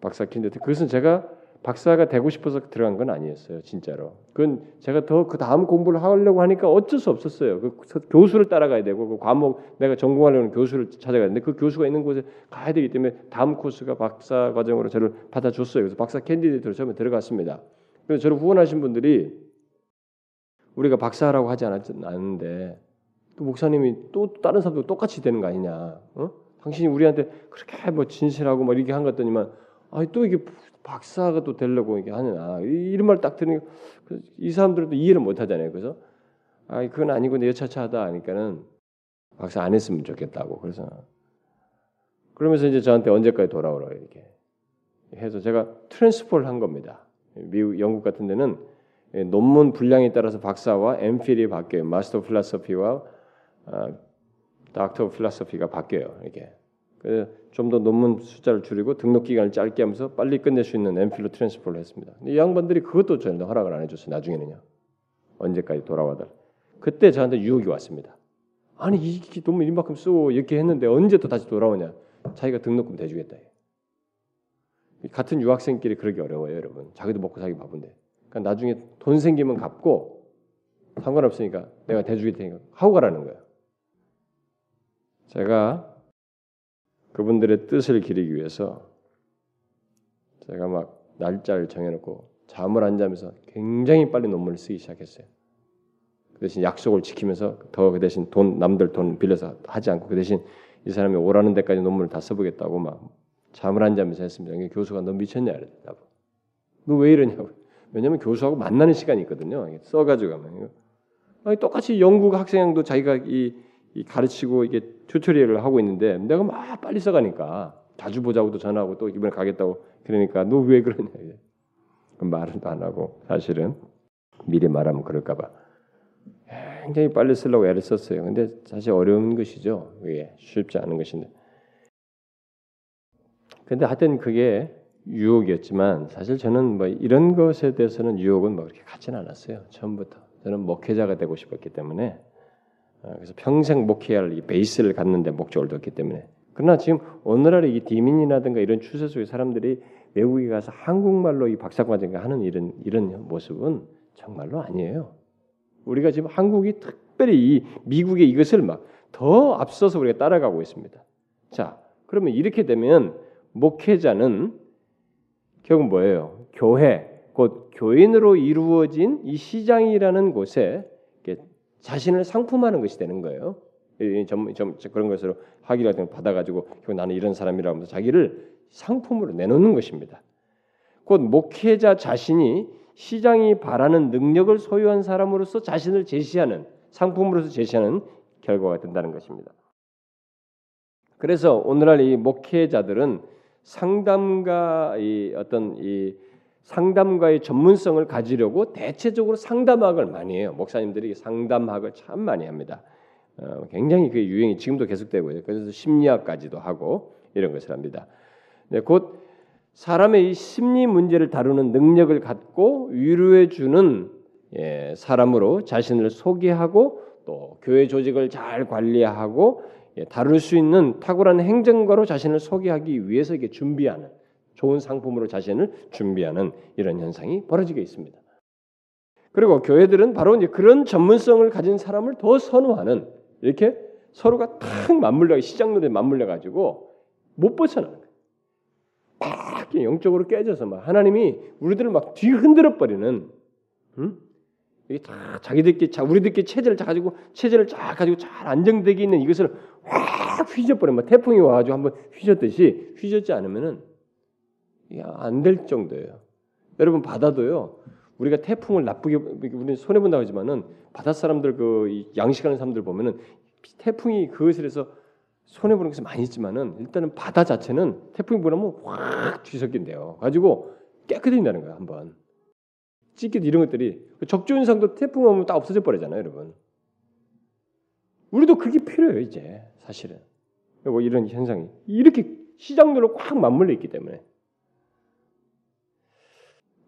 박사 candidate. 그것은 제가 박사가 되고 싶어서 들어간 건 아니었어요, 진짜로. 그건 제가 더 그 다음 공부를 하려고 하니까 어쩔 수 없었어요. 그 교수를 따라가야 되고 그 과목 내가 전공하려는 교수를 찾아가야 되는데 그 교수가 있는 곳에 가야 되기 때문에 다음 코스가 박사 과정으로 저를 받아줬어요. 그래서 박사 candidate로 처음에 들어갔습니다. 그래서 저를 후원하신 분들이 우리가 박사라고 하지 않았는데 또 목사님이 또 다른 사람도 똑같이 되는 거 아니냐? 어? 당신이 우리한테 그렇게 뭐 진실하고 뭐 이렇게 한것 같더니만 아또 이게 박사가 또 되려고 이게 하느냐 이런 말 딱 들으니까 그이 사람들은 또 이해를 못 하잖아요. 그래서 아 그건 아니고 내 여차차하다 하니까는 박사 안 했으면 좋겠다고 그래서 그러면서 이제 저한테 언제까지 돌아오라 이렇게 해서 제가 트랜스포를 한 겁니다. 미국 영국 같은 데는 논문 분량에 따라서 박사와 엠필이 바뀌어요. 마스터 필라소피와 닥터 필라소피가 바뀌어요. 이게 좀 더 논문 숫자를 줄이고 등록 기간을 짧게 하면서 빨리 끝낼 수 있는 엠필로 트랜스포를 했습니다. 이 양반들이 그것도 저한테 허락을 안 해줬어요. 나중에는요. 언제까지 돌아와달. 그때 저한테 유혹이 왔습니다. 아니 이 논문 이만큼 쓰고 이렇게 했는데 언제 또 다시 돌아오냐? 자기가 등록금 대주겠다. 같은 유학생끼리 그러기 어려워요, 여러분. 자기도 먹고 살기 바쁜데. 그러니까 나중에 돈 생기면 갚고 상관없으니까 내가 대주겠 테니까 하고 가라는 거예요. 제가 그분들의 뜻을 기리기 위해서 제가 막 날짜를 정해놓고 잠을 안 자면서 굉장히 빨리 논문을 쓰기 시작했어요. 그 대신 약속을 지키면서 더 그 대신 돈 남들 돈 빌려서 하지 않고 그 대신 이 사람이 오라는 데까지 논문을 다 써보겠다고 막 잠을 안 자면서 했습니다. 교수가 너 미쳤냐 이랬다고. 너 왜 이러냐고. 왜냐면 교수하고 만나는 시간이 있거든요. 써가지고 가면 아니 똑같이 영국 학생도 자기가 이, 이 가르치고 이게 튜토리얼을 하고 있는데 내가 막 빨리 써가니까 자주 보자고도 전화하고 또 이번에 가겠다고 그러니까 너 왜 그러냐 말은 안 하고 사실은 미리 말하면 그럴까봐 굉장히 빨리 쓰려고 애를 썼어요. 근데 사실 어려운 것이죠. 그게 쉽지 않은 것인데. 근데 하여튼 그게 유혹이었지만 사실 저는 뭐 이런 것에 대해서는 유혹은 뭐 그렇게 갖지는 않았어요. 처음부터 저는 목회자가 되고 싶었기 때문에 어, 그래서 평생 목회할 이 베이스를 갖는데 목적을 뒀기 때문에 그러나 지금 오늘날 이 디민이라든가 이런 추세 속의 사람들이 외국에 가서 한국말로 이 박사과정 하는 이런 이런 모습은 정말로 아니에요. 우리가 지금 한국이 특별히 이 미국의 이것을 막 더 앞서서 우리가 따라가고 있습니다. 자, 그러면 이렇게 되면 목회자는 결국 뭐예요? 교회, 곧 교인으로 이루어진 이 시장이라는 곳에 자신을 상품하는 것이 되는 거예요. 점, 점, 그런 것으로 학위 같은 걸 받아가지고 나는 이런 사람이라고 하면서 자기를 상품으로 내놓는 것입니다. 곧 목회자 자신이 시장이 바라는 능력을 소유한 사람으로서 자신을 제시하는 상품으로서 제시하는 결과가 된다는 것입니다. 그래서 오늘날 이 목회자들은 상담가 이 어떤 이 상담가의 전문성을 가지려고 대체적으로 상담학을 많이 해요. 목사님들이 상담학을 참 많이 합니다. 어, 굉장히 그 유행이 지금도 계속되고요. 그래서 심리학까지도 하고 이런 것을 합니다. 네, 곧 사람의 이 심리 문제를 다루는 능력을 갖고 위로해 주는 예, 사람으로 자신을 소개하고 또 교회 조직을 잘 관리하고 예, 다룰 수 있는 탁월한 행정가로 자신을 소개하기 위해서 이게 준비하는 좋은 상품으로 자신을 준비하는 이런 현상이 벌어지게 있습니다. 그리고 교회들은 바로 이제 그런 전문성을 가진 사람을 더 선호하는 이렇게 서로가 탁 맞물려 시장론에 맞물려 가지고 못 벗어나는. 막 영적으로 깨져서 막 하나님이 우리들을 막 뒤흔들어 버리는 음? 이게 다 자기들끼리 자 우리들끼리 체제를 가지고 체제를 쫙 가지고 잘 안정되게 있는 이것을 확 휘저버려 막 태풍이 와가지고 한번 휘졌듯이 휘젓지 않으면은 안 될 정도예요. 여러분 바다도요. 우리가 태풍을 나쁘게 우리는 손해 본다고 하지만은 바다 사람들 그 양식하는 사람들 보면은 태풍이 그것을 해서 손해 보는 것이 많이 있지만은 일단은 바다 자체는 태풍이 불면 확 뒤섞인대요. 가지고 깨끗해진다는 거예요 한번. 찢기도 이런 것들이 적조 현상도 태풍 오면 다 없어져 버리잖아요, 여러분. 우리도 그게 필요해요 이제 사실은. 뭐 이런 현상이 이렇게 시장으로 꽉 맞물려 있기 때문에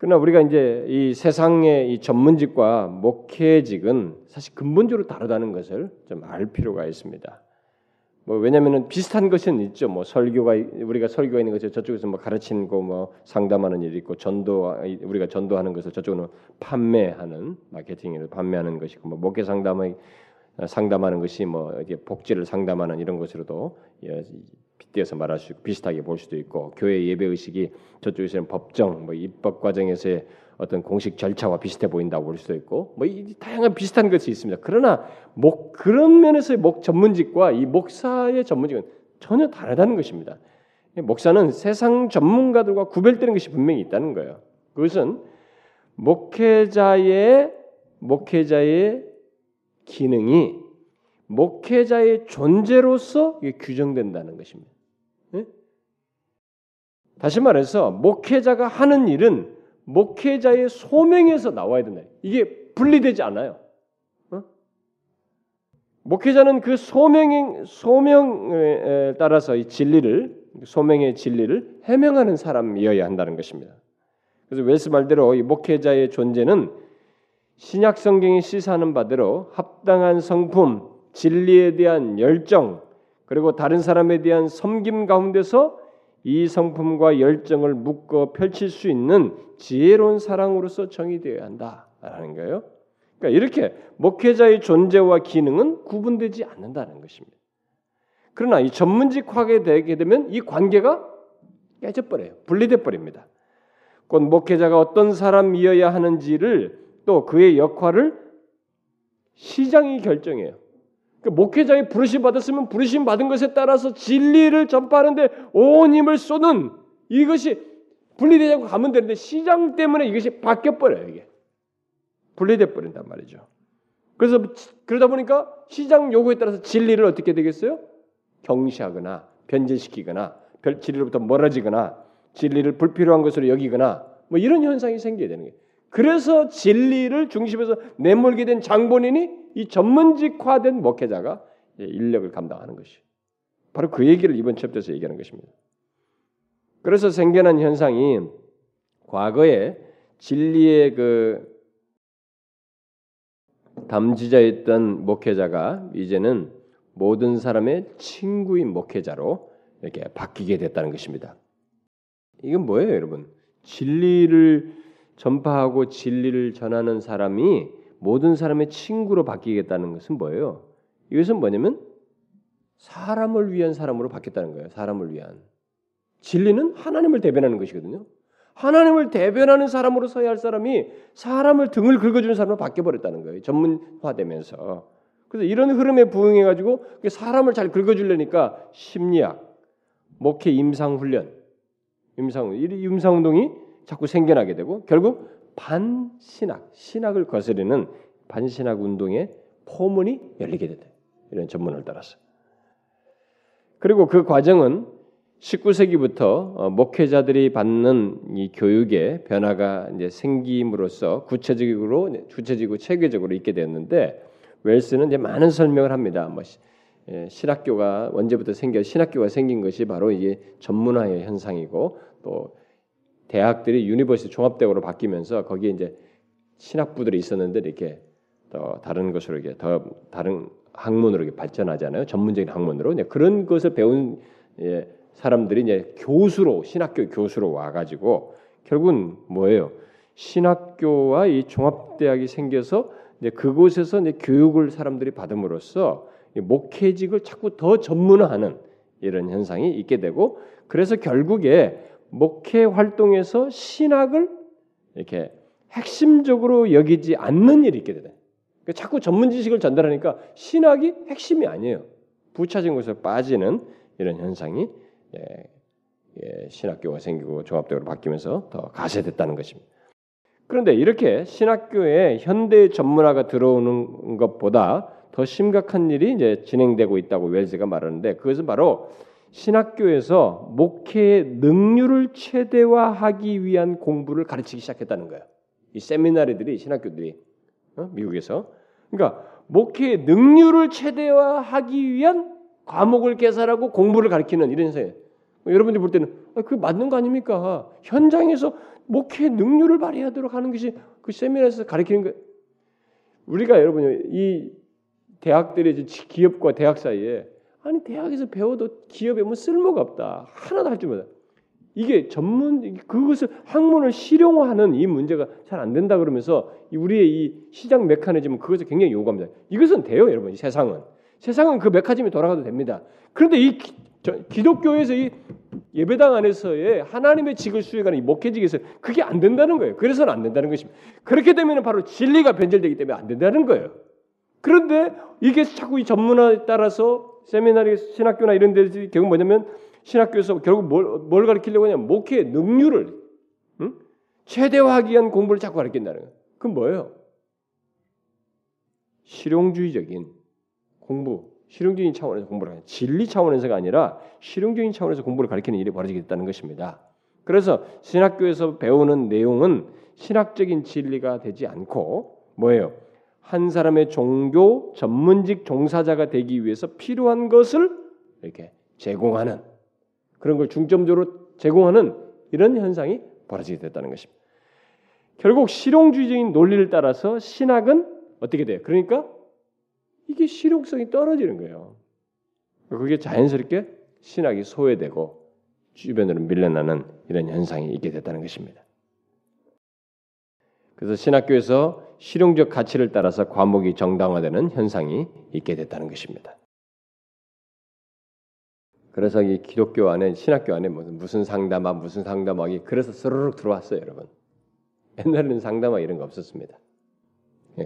그러나 우리가 이제 이 세상의 이 전문직과 목회직은 사실 근본적으로 다르다는 것을 좀 알 필요가 있습니다. 뭐 왜냐면은 비슷한 것은 있죠. 뭐 설교가 우리가 설교가 있는 것이 저쪽에서 뭐 가르치는 거 뭐 상담하는 일이 있고 전도 우리가 전도하는 것을 저쪽은 판매하는 마케팅으로 판매하는 것이고 뭐 목회 상담의 상담하는 것이 뭐 이게 복지를 상담하는 이런 것으로도 예, 빗대어서 말할 수 있고 비슷하게 볼 수도 있고 교회 예배 의식이 저쪽에서는 법정 뭐 입법 과정에서의 어떤 공식 절차와 비슷해 보인다고 볼 수도 있고 뭐 다양한 비슷한 것이 있습니다. 그러나 목 그런 면에서의 목 전문직과 이 목사의 전문직은 전혀 다르다는 것입니다. 목사는 세상 전문가들과 구별되는 것이 분명히 있다는 거예요. 그것은 목회자의 목회자의 기능이 목회자의 존재로서 규정된다는 것입니다. 네? 다시 말해서 목회자가 하는 일은 목회자의 소명에서 나와야 된다. 이게 분리되지 않아요. 어? 목회자는 그 소명의 소명에 따라서 이 진리를 소명의 진리를 해명하는 사람이어야 한다는 것입니다. 그래서 웨스 말대로 이 목회자의 존재는 신약 성경이 시사하는 바대로 합당한 성품, 진리에 대한 열정, 그리고 다른 사람에 대한 섬김 가운데서 이 성품과 열정을 묶어 펼칠 수 있는 지혜로운 사랑으로서 정의되어야 한다라는 거예요. 그러니까 이렇게 목회자의 존재와 기능은 구분되지 않는다는 것입니다. 그러나 이 전문직화게 되게 되면 이 관계가 깨져버려요. 분리돼 버립니다. 곧 목회자가 어떤 사람이어야 하는지를 또 그의 역할을 시장이 결정해요. 그 목회자의 부르심 받았으면 부르심 받은 것에 따라서 진리를 전파하는데 온 힘을 쏟는 이것이 분리되지 않고 가면 되는데 시장 때문에 이것이 바뀌어 버려요 이게 분리돼 버린단 말이죠. 그래서 그러다 보니까 시장 요구에 따라서 진리를 어떻게 되겠어요? 경시하거나 변제시키거나 별 진리로부터 멀어지거나 진리를 불필요한 것으로 여기거나 뭐 이런 현상이 생겨야 되는 거예요. 그래서 진리를 중심에서 내몰게 된 장본인이 이 전문직화된 목회자가 인력을 감당하는 것이 바로 그 얘기를 이번 챕터에서 얘기하는 것입니다. 그래서 생겨난 현상이 과거에 진리의 그 담지자였던 목회자가 이제는 모든 사람의 친구인 목회자로 이렇게 바뀌게 됐다는 것입니다. 이건 뭐예요, 여러분? 진리를 전파하고 진리를 전하는 사람이 모든 사람의 친구로 바뀌겠다는 것은 뭐예요? 이것은 뭐냐면 사람을 위한 사람으로 바뀌었다는 거예요. 사람을 위한. 진리는 하나님을 대변하는 것이거든요. 하나님을 대변하는 사람으로 서야 할 사람이 사람을 등을 긁어주는 사람으로 바뀌어버렸다는 거예요. 전문화되면서. 그래서 이런 흐름에 부응해가지고 사람을 잘 긁어주려니까 심리학, 목회 임상훈련, 임상, 이 임상운동이 자꾸 생겨나게 되고 결국 반신학, 신학을 거스르는 반신학 운동의 포문이 열리게 된다. 이런 전문을 따라서. 그리고 그 과정은 19세기부터 어, 목회자들이 받는 이 교육의 변화가 이제 생김으로써 구체적으로 구체적이고 체계적으로 있게 되었는데 웰스는 이제 많은 설명을 합니다. 뭐 예, 신학교가 언제부터 생겨 신학교가 생긴 것이 바로 이게 전문화의 현상이고 또 대학들이 university 종합대학으로 바뀌면서 거기에 이제 신학부들이 있었는데 이렇게 더 다른 것으로 이게 더 다른 학문으로 이렇게 발전하잖아요. 전문적인 학문으로 그런 것을 배운 예, 사람들이 이제 교수로 신학교 교수로 와가지고 결국은 뭐예요? 신학교와 이 종합대학이 생겨서 이제 그곳에서 이제 교육을 사람들이 받음으로써 목회직을 자꾸 더 전문화하는 이런 현상이 있게 되고 그래서 결국에 목회 활동에서 신학을 이렇게 핵심적으로 여기지 않는 일이 있게 되다. 그러니까 자꾸 전문 지식을 전달하니까 신학이 핵심이 아니에요. 부차적인 것에 빠지는 이런 현상이 예, 예, 신학교가 생기고 종합적으로 바뀌면서 더 가세됐다는 것입니다. 그런데 이렇게 신학교에 현대 전문화가 들어오는 것보다 더 심각한 일이 이제 진행되고 있다고 웰즈가 말하는데 그것은 바로 신학교에서 목회의 능률을 최대화하기 위한 공부를 가르치기 시작했다는 거예요. 이 세미나리들이 신학교들이 어? 미국에서 그러니까 목회의 능률을 최대화하기 위한 과목을 개설하고 공부를 가르치는 이런 현상이에요. 여러분들이 볼 때는 아, 그 맞는 거 아닙니까? 현장에서 목회 능률을 발휘하도록 하는 것이 그 세미나에서 가르치는 거. 우리가 여러분 이 대학들의 기업과 대학 사이에 아니 대학에서 배워도 기업에 뭐 쓸모가 없다. 하나도 할 줄 몰라. 이게 전문 그것을 학문을 실용화하는 이 문제가 잘 안 된다 그러면서 우리의 이 시장 메커니즘은 그것을 굉장히 요구합니다. 이것은 돼요, 여러분. 세상은 세상은 그 메커니즘이 돌아가도 됩니다. 그런데 이 기, 독교에서 이 예배당 안에서의 하나님의 직을 수행하는 이 목회직에서 그게 안 된다는 거예요. 그래서는 안 된다는 것입니다. 그렇게 되면 바로 진리가 변절되기 때문에 안 된다는 거예요. 그런데 이게 자꾸 이 전문화에 따라서 세미나리 신학교나 이런 데서 결국 뭐냐면 신학교에서 결국 뭘, 뭘 가르치려고 하냐면 목회의 능률을 응? 최대화하기 위한 공부를 자꾸 가르친다는 거예요. 그건 뭐예요? 실용주의적인 공부, 실용적인 차원에서 공부를 하는 진리 차원에서가 아니라 실용적인 차원에서 공부를 가르치는 일이 벌어지겠다는 것입니다. 그래서 신학교에서 배우는 내용은 신학적인 진리가 되지 않고 뭐예요? 한 사람의 종교 전문직 종사자가 되기 위해서 필요한 것을 이렇게 제공하는 그런 걸 중점적으로 제공하는 이런 현상이 벌어지게 됐다는 것입니다. 결국 실용주의적인 논리를 따라서 신학은 어떻게 돼요? 그러니까 이게 실용성이 떨어지는 거예요. 그게 자연스럽게 신학이 소외되고 주변으로 밀려나는 이런 현상이 있게 됐다는 것입니다. 그래서 신학교에서 실용적 가치를 따라서 과목이 정당화되는 현상이 있게 됐다는 것입니다. 그래서 이 기독교 안에 신학교 안에 무슨 무슨 상담학 무슨 상담학이 그래서 스르륵 들어왔어요, 여러분. 옛날에는 상담학 이런 거 없었습니다.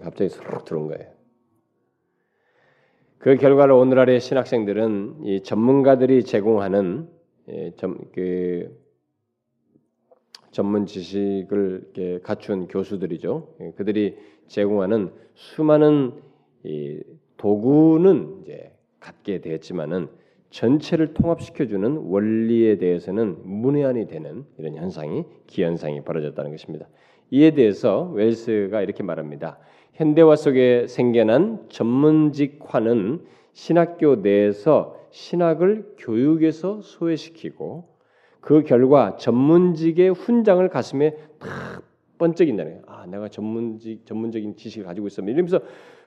갑자기 스르륵 들어온 거예요. 그 결과로 오늘날의 신학생들은 이 전문가들이 제공하는 예, 점, 그 전문 지식을 갖춘 교수들이죠. 예, 그들이 제공하는 수많은 도구는 이제 갖게 되었지만은 전체를 통합시켜주는 원리에 대해서는 문외한이 되는 이런 현상이 기현상이 벌어졌다는 것입니다. 이에 대해서 웰스가 이렇게 말합니다. 현대화 속에 생겨난 전문직화는 신학교 내에서 신학을 교육에서 소외시키고 그 결과 전문직의 훈장을 가슴에 탁 번쩍인다는 아, 내가 전문직 전문적인 지식을 가지고 있어. 이러면서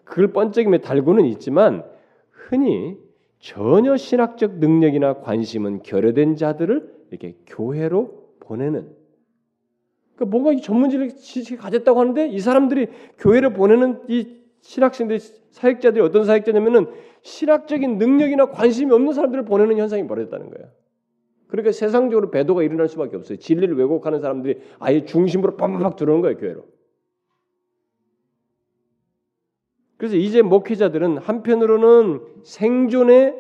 그걸 번쩍임에 달고는 있지만 흔히 전혀 신학적 능력이나 관심은 결여된 자들을 이렇게 교회로 보내는 그러니까 뭔가 전문지식 지식을 가졌다고 하는데 이 사람들이 교회를 보내는 이 신학생들 사역자들이 어떤 사역자냐면은 신학적인 능력이나 관심이 없는 사람들을 보내는 현상이 벌어졌다는 거예요. 그러니까 세상적으로 배도가 일어날 수밖에 없어요. 진리를 왜곡하는 사람들이 아예 중심으로 빡빡 들어오는 거예요, 교회로. 그래서 이제 목회자들은 한편으로는 생존의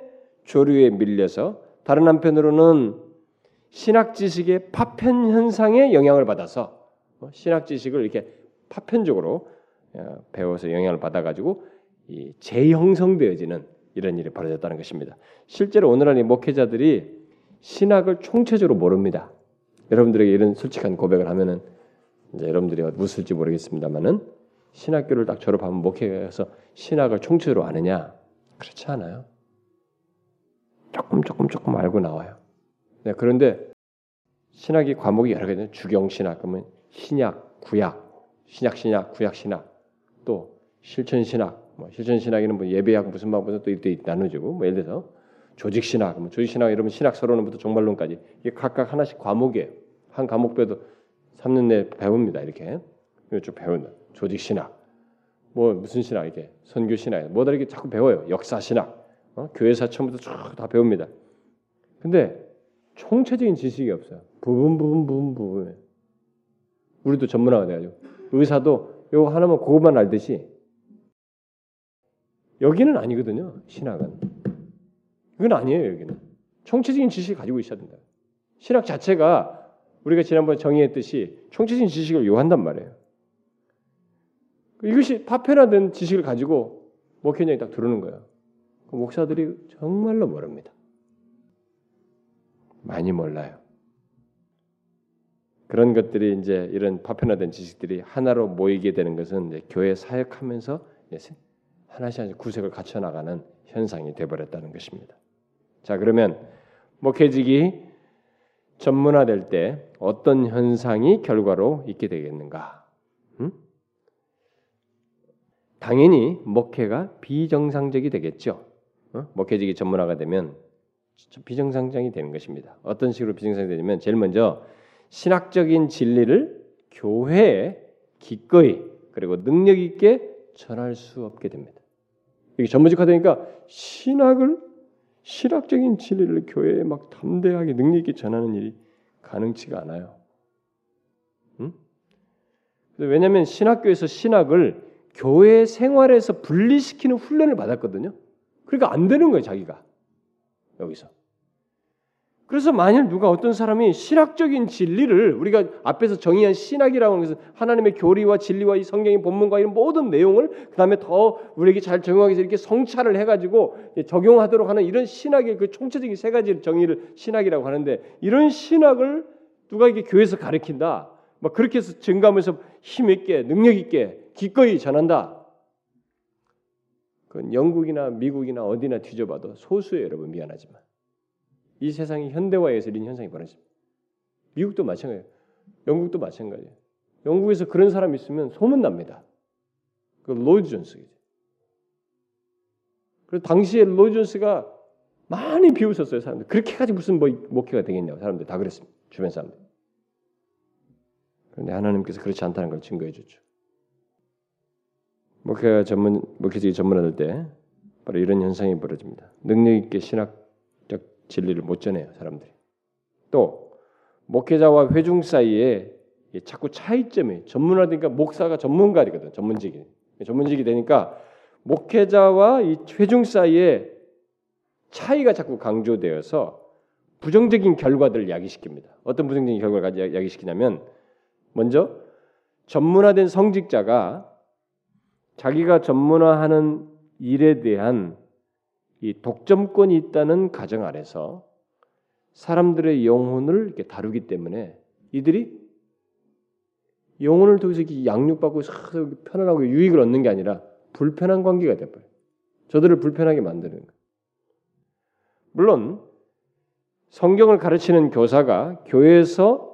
조류에 밀려서 다른 한편으로는 신학 지식의 파편 현상에 영향을 받아서 어, 신학 지식을 이렇게 파편적으로 어, 배워서 영향을 받아가지고 재형성되어지는 이런 일이 벌어졌다는 것입니다. 실제로 오늘날 이 목회자들이 신학을 총체적으로 모릅니다. 여러분들에게 이런 솔직한 고백을 하면은 이제 여러분들이 웃을지 모르겠습니다만은 신학교를 딱 졸업하면 목회에서 신학을 총체적으로 아느냐? 그렇지 않아요. 조금 조금 조금 알고 나와요. 네, 그런데 신학이 과목이 여러 개는 주경 신학 그러면 신약, 구약, 신약 신약, 구약 신학 또 실천 신학, 뭐 실천 신학에는 뭐 예배학 무슨 막 무슨 또 이때 나눠지고 뭐 예를 들어서 조직 신학, 뭐 조직 신학 이러면 신학 서론부터 종말론까지 이게 각각 하나씩 과목이에요. 한 과목별도 3년 내 배웁니다. 이렇게 쭉 배운다. 조직 신학, 뭐 무슨 신학 이게 선교 신학, 뭐다 이렇게 자꾸 배워요. 역사 신학, 어? 교회사 처음부터 쭉 다 배웁니다. 근데 총체적인 지식이 없어요. 부분 부분 부분 부분. 우리도 전문화가 돼가지고 의사도 이거 하나만 그것만 알듯이 여기는 아니거든요. 신학은 이건 아니에요. 여기는 총체적인 지식을 가지고 있어야 된다. 신학 자체가 우리가 지난번에 정의했듯이 총체적인 지식을 요한단 말이에요. 이것이 파편화된 지식을 가지고 목회장이 딱 들어오는 거예요. 그 목사들이 정말로 모릅니다. 많이 몰라요. 그런 것들이 이제 이런 파편화된 지식들이 하나로 모이게 되는 것은 교회 사역하면서 하나씩 구색을 갖춰 나가는 현상이 되어버렸다는 것입니다. 자 그러면 목회직이 전문화될 때 어떤 현상이 결과로 있게 되겠는가? 음? 당연히 목회가 비정상적이 되겠죠. 어? 목회직이 전문화가 되면 비정상적이 되는 것입니다. 어떤 식으로 비정상적이 되냐면 제일 먼저 신학적인 진리를 교회에 기꺼이 그리고 능력 있게 전할 수 없게 됩니다. 이게 전문직화 되니까 신학을 신학적인 진리를 교회에 막 담대하게 능력 있게 전하는 일이 가능치가 않아요. 응? 왜냐하면 신학교에서 신학을 교회 생활에서 분리시키는 훈련을 받았거든요. 그러니까 안 되는 거예요, 자기가 여기서. 그래서 만일 누가 어떤 사람이 신학적인 진리를 우리가 앞에서 정의한 신학이라고 하는 것은 하나님의 교리와 진리와 이 성경의 본문과 이런 모든 내용을 그 다음에 더 우리에게 잘 적용하기 위해서 이렇게 성찰을 해가지고 적용하도록 하는 이런 신학의 그 총체적인 세 가지 정의를 신학이라고 하는데 이런 신학을 누가 이게 교회에서 가르친다. 막 그렇게 해서 증감해서 힘 있게 능력 있게 기꺼이 전한다. 그건 영국이나 미국이나 어디나 뒤져봐도 소수예요, 여러분 미안하지만. 이 세상이 현대화에서 이런 현상이 벌어집니다. 미국도 마찬가지예요. 영국도 마찬가지예요. 영국에서 그런 사람 있으면 소문 납니다. 그 로이드 존스죠. 그래서 당시에 로이드 존스가 많이 비웃었어요 사람들. 그렇게까지 무슨 뭐 목회가 되겠냐고 사람들 다 그랬습니다. 주변 사람들. 그런데 하나님께서 그렇지 않다는 걸 증거해 줬죠. 목회가 전문 목회직이 전문화될 때 바로 이런 현상이 벌어집니다. 능력 있게 신학 진리를 못 전해요 사람들이. 또 목회자와 회중 사이에 자꾸 차이점이 전문화되니까 목사가 전문가이거든 전문직이 전문직이 되니까 목회자와 이 회중 사이에 차이가 자꾸 강조되어서 부정적인 결과들을 야기시킵니다. 어떤 부정적인 결과를 야기시키냐면 먼저 전문화된 성직자가 자기가 전문화하는 일에 대한 이 독점권이 있다는 가정 아래서 사람들의 영혼을 이렇게 다루기 때문에 이들이 영혼을 통해서 이렇게 양육받고 편안하고 유익을 얻는 게 아니라 불편한 관계가 돼버려요. 저들을 불편하게 만드는 거예요. 물론 성경을 가르치는 교사가 교회에서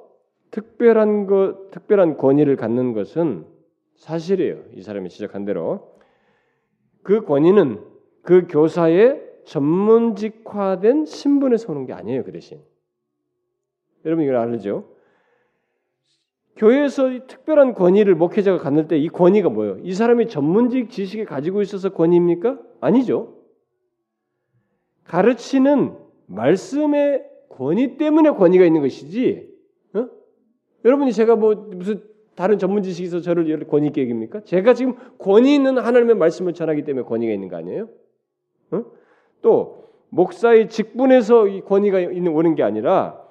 특별한 것, 특별한 권위를 갖는 것은 사실이에요. 이 사람이 지적한 대로 그 권위는 그 교사의 전문직화된 신분에서 오는 게 아니에요. 그 대신 여러분 이걸 알죠? 교회에서 특별한 권위를 목회자가 갖는 때 이 권위가 뭐예요? 이 사람이 전문직 지식을 가지고 있어서 권위입니까? 아니죠. 가르치는 말씀의 권위 때문에 권위가 있는 것이지. 어? 여러분이 제가 뭐 무슨 다른 전문 있어 저를 권위 있게 여깁니까? 제가 지금 권위 있는 하나님의 말씀을 전하기 때문에 권위가 있는 거 아니에요? 어? 또 목사의 직분에서 이 권위가 있는 오는 게 아니라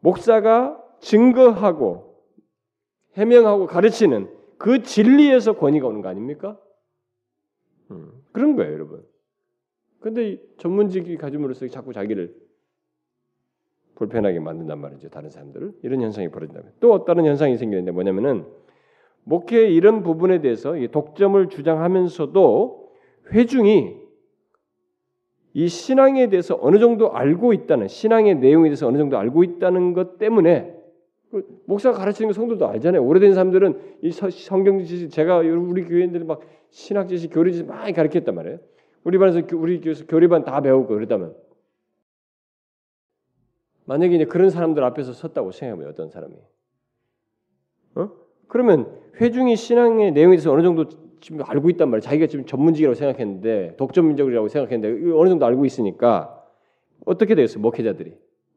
목사가 증거하고 해명하고 가르치는 그 진리에서 권위가 오는 거 아닙니까? 음, 그런 거예요, 여러분. 근데 전문직이 가짐으로써 자꾸 자기를 불편하게 만든단 말이죠. 다른 사람들을 이런 현상이 벌어진다면 또 다른 현상이 생기는데 뭐냐면은 목회의 이런 부분에 대해서 독점을 주장하면서도 회중이 이 신앙에 대해서 어느 정도 알고 있다는 신앙의 내용에 대해서 어느 정도 알고 있다는 것 때문에 그 목사가 가르치는 거 성도도 알잖아요. 오래된 사람들은 이 성경 지식 제가 우리 교회인들 막 신학 지식 교리 지식 많이 가르쳤단 말이에요. 우리 반에서 우리 교회에서 교리반 다 배우고 그러다면 만약에 이제 그런 사람들 앞에서 섰다고 생각해보면 어떤 사람이 어? 그러면 회중이 신앙의 내용에 대해서 어느 정도 지금 알고 있단 말이에요. 자기가 지금 전문직이라고 생각했는데 독점민족이라고 생각했는데 어느 정도 알고 있으니까 어떻게 되겠어요? 목회자들이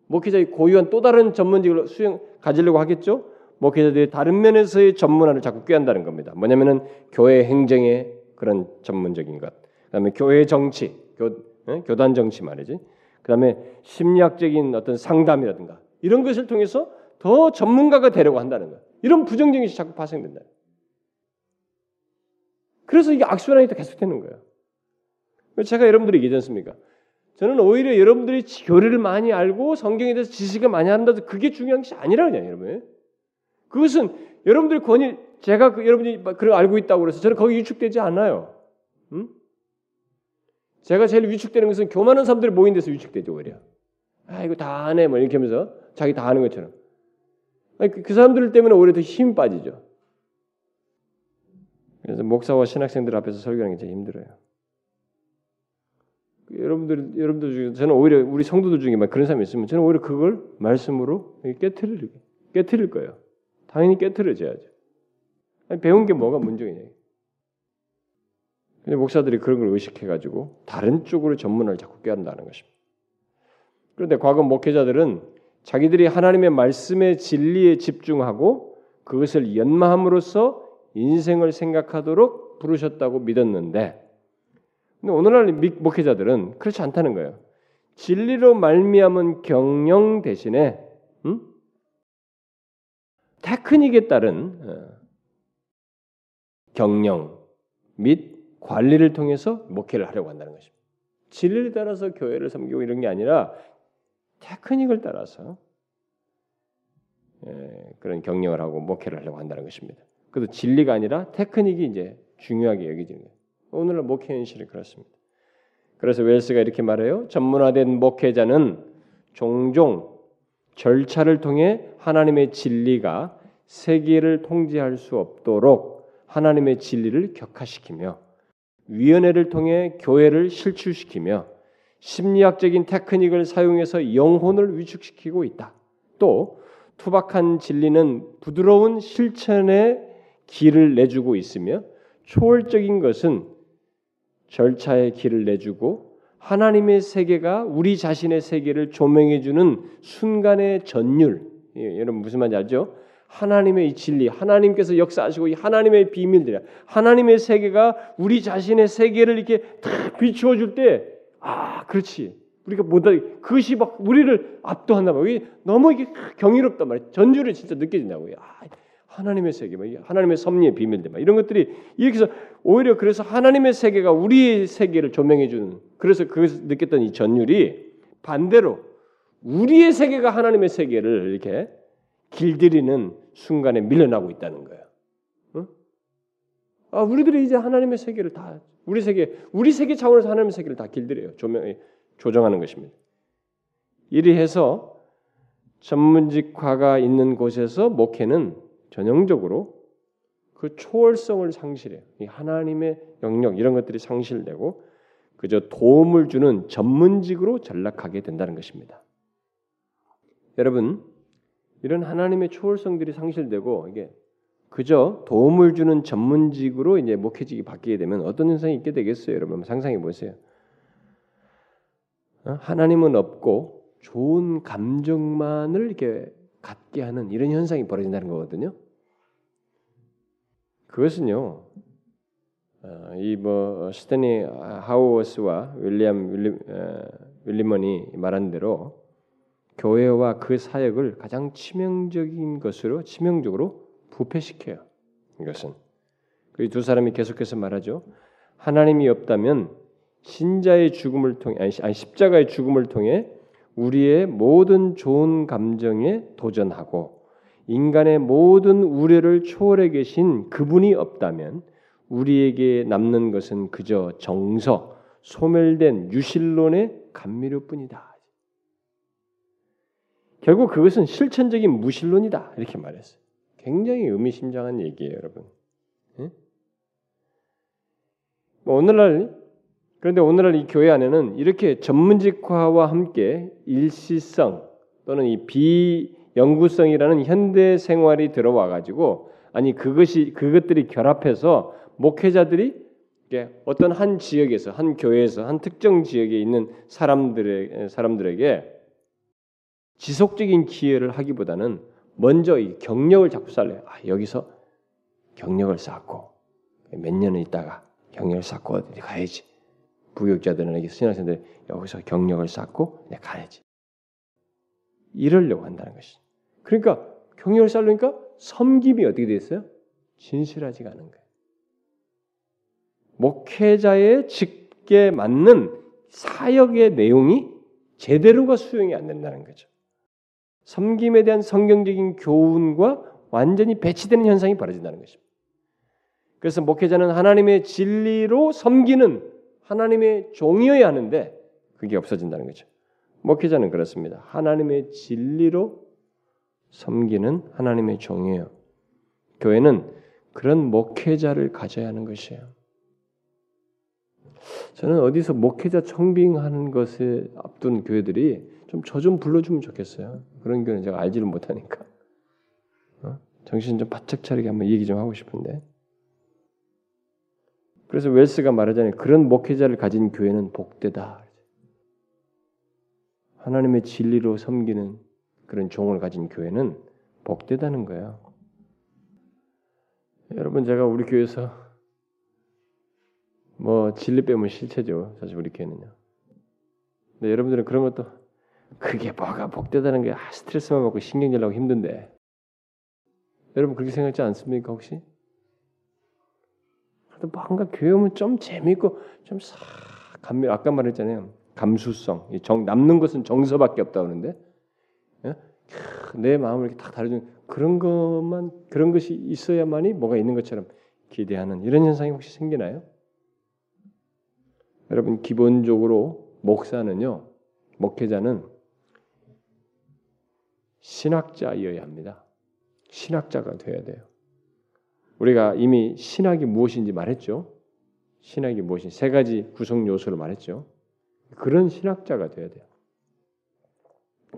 목회자의 고유한 또 다른 전문직을 수행 가지려고 하겠죠. 목회자들이 다른 면에서의 전문화를 자꾸 꾀한다는 겁니다. 뭐냐면은 교회 행정의 그런 전문적인 것, 그다음에 교회 정치, 교, 예? 교단 정치 말이지. 그다음에 심리학적인 어떤 상담이라든가 이런 것을 통해서 더 전문가가 되려고 한다는 것. 이런 부정적인 것이 자꾸 발생된다. 그래서 이게 악순환이 계속되는 거예요. 제가 여러분들이 얘기하지 않습니까? 저는 오히려 여러분들이 교리를 많이 알고 성경에 대해서 지식을 많이 한다도 그게 중요한 것이 아니라고요, 여러분. 그것은 여러분들의 권위, 제가 그, 여러분이 그걸 알고 있다고 그래서 저는 거기 위축되지 않아요. 음? 제가 제일 위축되는 것은 교만한 사람들이 모인 데서 위축되죠, 오히려. 아, 이거 다 아네, 뭐 이렇게 하면서 자기 다 하는 것처럼. 그, 그 사람들 때문에 오히려 더 힘이 빠지죠. 그래서 목사와 신학생들 앞에서 설교하는 게 제일 힘들어요. 여러분들 여러분들 중에 저는 오히려 우리 성도들 중에 막 그런 사람이 있으면 저는 오히려 그걸 말씀으로 깨트릴 깨트릴 거예요. 당연히 깨트려져야죠. 아니, 배운 게 뭐가 문제냐. 근데 목사들이 그런 걸 의식해가지고 다른 쪽으로 전문을 자꾸 깨한다는 것입니다. 그런데 과거 목회자들은 자기들이 하나님의 말씀의 진리에 집중하고 그것을 연마함으로써 인생을 생각하도록 부르셨다고 믿었는데 근데 오늘날 목회자들은 그렇지 않다는 거예요. 진리로 말미암은 경영 대신에 음? 테크닉에 따른 어, 경영 및 관리를 통해서 목회를 하려고 한다는 것입니다. 진리를 따라서 교회를 섬기고 이런 게 아니라 테크닉을 따라서 예, 그런 경영을 하고 목회를 하려고 한다는 것입니다. 그래도 진리가 아니라 테크닉이 이제 중요하게 여기지는 거예요. 오늘날 목회 현실이 그렇습니다. 그래서 웰스가 이렇게 말해요. 전문화된 목회자는 종종 절차를 통해 하나님의 진리가 세계를 통제할 수 없도록 하나님의 진리를 격화시키며 위원회를 통해 교회를 실추시키며 심리학적인 테크닉을 사용해서 영혼을 위축시키고 있다. 또 투박한 진리는 부드러운 실천의 길을 내주고 있으며 초월적인 것은 절차의 길을 내주고 하나님의 세계가 우리 자신의 세계를 조명해 주는 순간의 전율. 예, 여러분 무슨 말인지 알죠? 하나님의 진리, 하나님께서 역사하시고 이 하나님의 비밀들, 하나님의 세계가 우리 자신의 세계를 이렇게 다 비추어 줄 때, 아, 그렇지. 우리가 못하 그것이 막 우리를 압도한단 말이에요. 너무 이게 경이롭단 말이에요. 전주를 진짜 느껴진다고요. 아, 하나님의 세계, 하나님의 섭리의 비밀들, 이런 것들이 이렇게 해서 오히려 그래서 하나님의 세계가 우리의 세계를 조명해 주는 그래서 그것을 느꼈던 이 전율이 반대로 우리의 세계가 하나님의 세계를 이렇게 길들이는 순간에 밀려나고 있다는 거예요. 응? 아, 우리들이 이제 하나님의 세계를 다 우리 세계, 우리 세계 차원에서 하나님의 세계를 다 길들여요. 조명, 조정하는 것입니다. 이리 해서 전문직화가 있는 곳에서 목회는 전형적으로 그 초월성을 상실해요. 이 하나님의 영역 이런 것들이 상실되고 그저 도움을 주는 전문직으로 전락하게 된다는 것입니다. 여러분 이런 하나님의 초월성들이 상실되고 이게 그저 도움을 주는 전문직으로 이제 목회직이 바뀌게 되면 어떤 현상이 있게 되겠어요, 여러분? 상상해 보세요. 어? 하나님은 없고 좋은 감정만을 이렇게 갖게 하는 이런 현상이 벌어진다는 거거든요. 그것은요, 어, 이뭐 스테니 하우어스와 윌리엄 윌리, 어, 윌리먼이 말한 대로 교회와 그 사역을 가장 치명적인 것으로 치명적으로 부패시켜요. 이것은 그두 사람이 계속해서 말하죠. 하나님이 없다면 신자의 죽음을 통해 아니 십자가의 죽음을 통해 우리의 모든 좋은 감정에 도전하고 인간의 모든 우려를 초월해 계신 그분이 없다면 우리에게 남는 것은 그저 정서, 소멸된 유실론의 감미료뿐이다. 결국 그것은 실천적인 무신론이다 이렇게 말했어요. 굉장히 의미심장한 얘기예요, 여러분. 예? 오늘날 그런데 오늘날 이 교회 안에는 이렇게 전문직화와 함께 일시성 또는 이 비연구성이라는 현대 생활이 들어와 가지고 아니 그것이 그것들이 결합해서 목회자들이 어떤 한 지역에서 한 교회에서 한 특정 지역에 있는 사람들의 사람들에게 지속적인 기회를 하기보다는 먼저 이 경력을 자꾸 쌓래요. 아, 여기서 경력을 쌓고 몇 년을 있다가 경력을 쌓고 어디 가야지. 부역자들은 신학생들 여기서 경력을 쌓고 내 가야지. 이러려고 한다는 것이. 그러니까 경력을 쌓으니까 섬김이 어떻게 됐어요? 진실하지가 않은 거예요. 목회자의 직계 맞는 사역의 내용이 제대로가 수용이 안 된다는 거죠. 섬김에 대한 성경적인 교훈과 완전히 배치되는 현상이 벌어진다는 것입니다. 그래서 목회자는 하나님의 진리로 섬기는 하나님의 종이어야 하는데 그게 없어진다는 거죠. 목회자는 그렇습니다. 하나님의 진리로 섬기는 하나님의 종이에요. 교회는 그런 목회자를 가져야 하는 것이에요. 저는 어디서 목회자 청빙하는 것에 앞둔 교회들이 좀 저좀 좀 불러주면 좋겠어요. 그런 교회는 제가 알지를 못하니까. 어? 정신 좀 바짝 차리게 한번 얘기 좀 하고 싶은데. 그래서 웰스가 말하잖아요. 그런 목회자를 가진 교회는 복되다. 하나님의 진리로 섬기는 그런 종을 가진 교회는 복되다는 거예요. 여러분 제가 우리 교회에서 뭐 진리 빼면 실체죠. 사실 우리 교회는요. 근데 여러분들은 그런 것도 그게 뭐가 복되다는 게 아, 스트레스만 받고 신경질 나고 힘든데 여러분 그렇게 생각하지 않습니까 혹시? 뭔가 교회 오면 좀 재밌고 좀싹 감미 아까 말했잖아요. 감수성, 정, 남는 것은 정서밖에 없다 그러는데 예? 내 마음을 이렇게 딱 다루는 그런 것만 그런 것이 있어야만이 뭐가 있는 것처럼 기대하는 이런 현상이 혹시 생기나요? 여러분 기본적으로 목사는요, 목회자는 신학자이어야 합니다. 신학자가 되어야 돼요. 우리가 이미 신학이 무엇인지 말했죠. 신학이 무엇인지 세 가지 구성 요소를 말했죠. 그런 신학자가 되어야 돼요.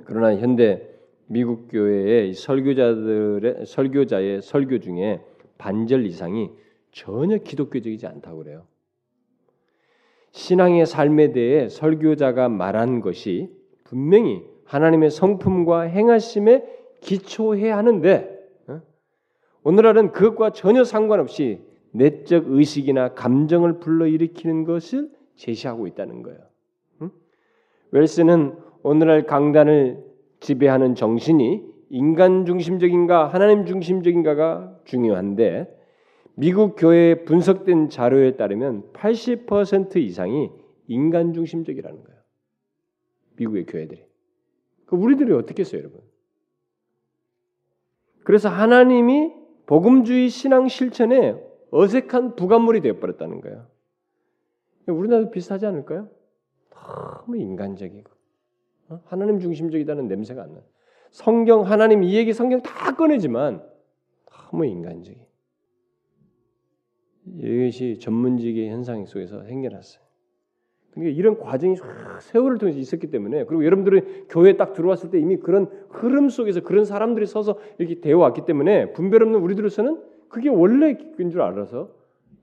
그러나 현대 미국 교회의 설교자들의 설교자의 설교 중에 반절 이상이 전혀 기독교적이지 않다고 그래요. 신앙의 삶에 대해 설교자가 말한 것이 분명히 하나님의 성품과 행하심에 기초해야 하는데 어? 오늘날은 그것과 전혀 상관없이 내적 의식이나 감정을 불러일으키는 것을 제시하고 있다는 거예요. 웰스는 오늘날 강단을 지배하는 정신이 인간 중심적인가 하나님 중심적인가가 중요한데 미국 교회에 분석된 자료에 따르면 80% 이상이 인간 중심적이라는 거예요. 미국의 교회들이. 그 우리들이 어떻게 했어요, 여러분? 그래서 하나님이 복음주의 신앙 실천에 어색한 부감물이 되어버렸다는 거예요. 우리나라도 비슷하지 않을까요? 너무 인간적이고 어? 하나님 중심적이다는 냄새가 안 나. 성경 하나님 이 얘기 성경 다 꺼내지만 너무 인간적이. 이것이 전문직의 현상 속에서 생겨났어요. 그러니까 이런 과정이 세월을 통해서 있었기 때문에 그리고 여러분들이 교회에 딱 들어왔을 때 이미 그런 흐름 속에서 그런 사람들이 서서 이렇게 되어 왔기 때문에 분별 없는 우리들로서는 그게 원래인 줄 알아서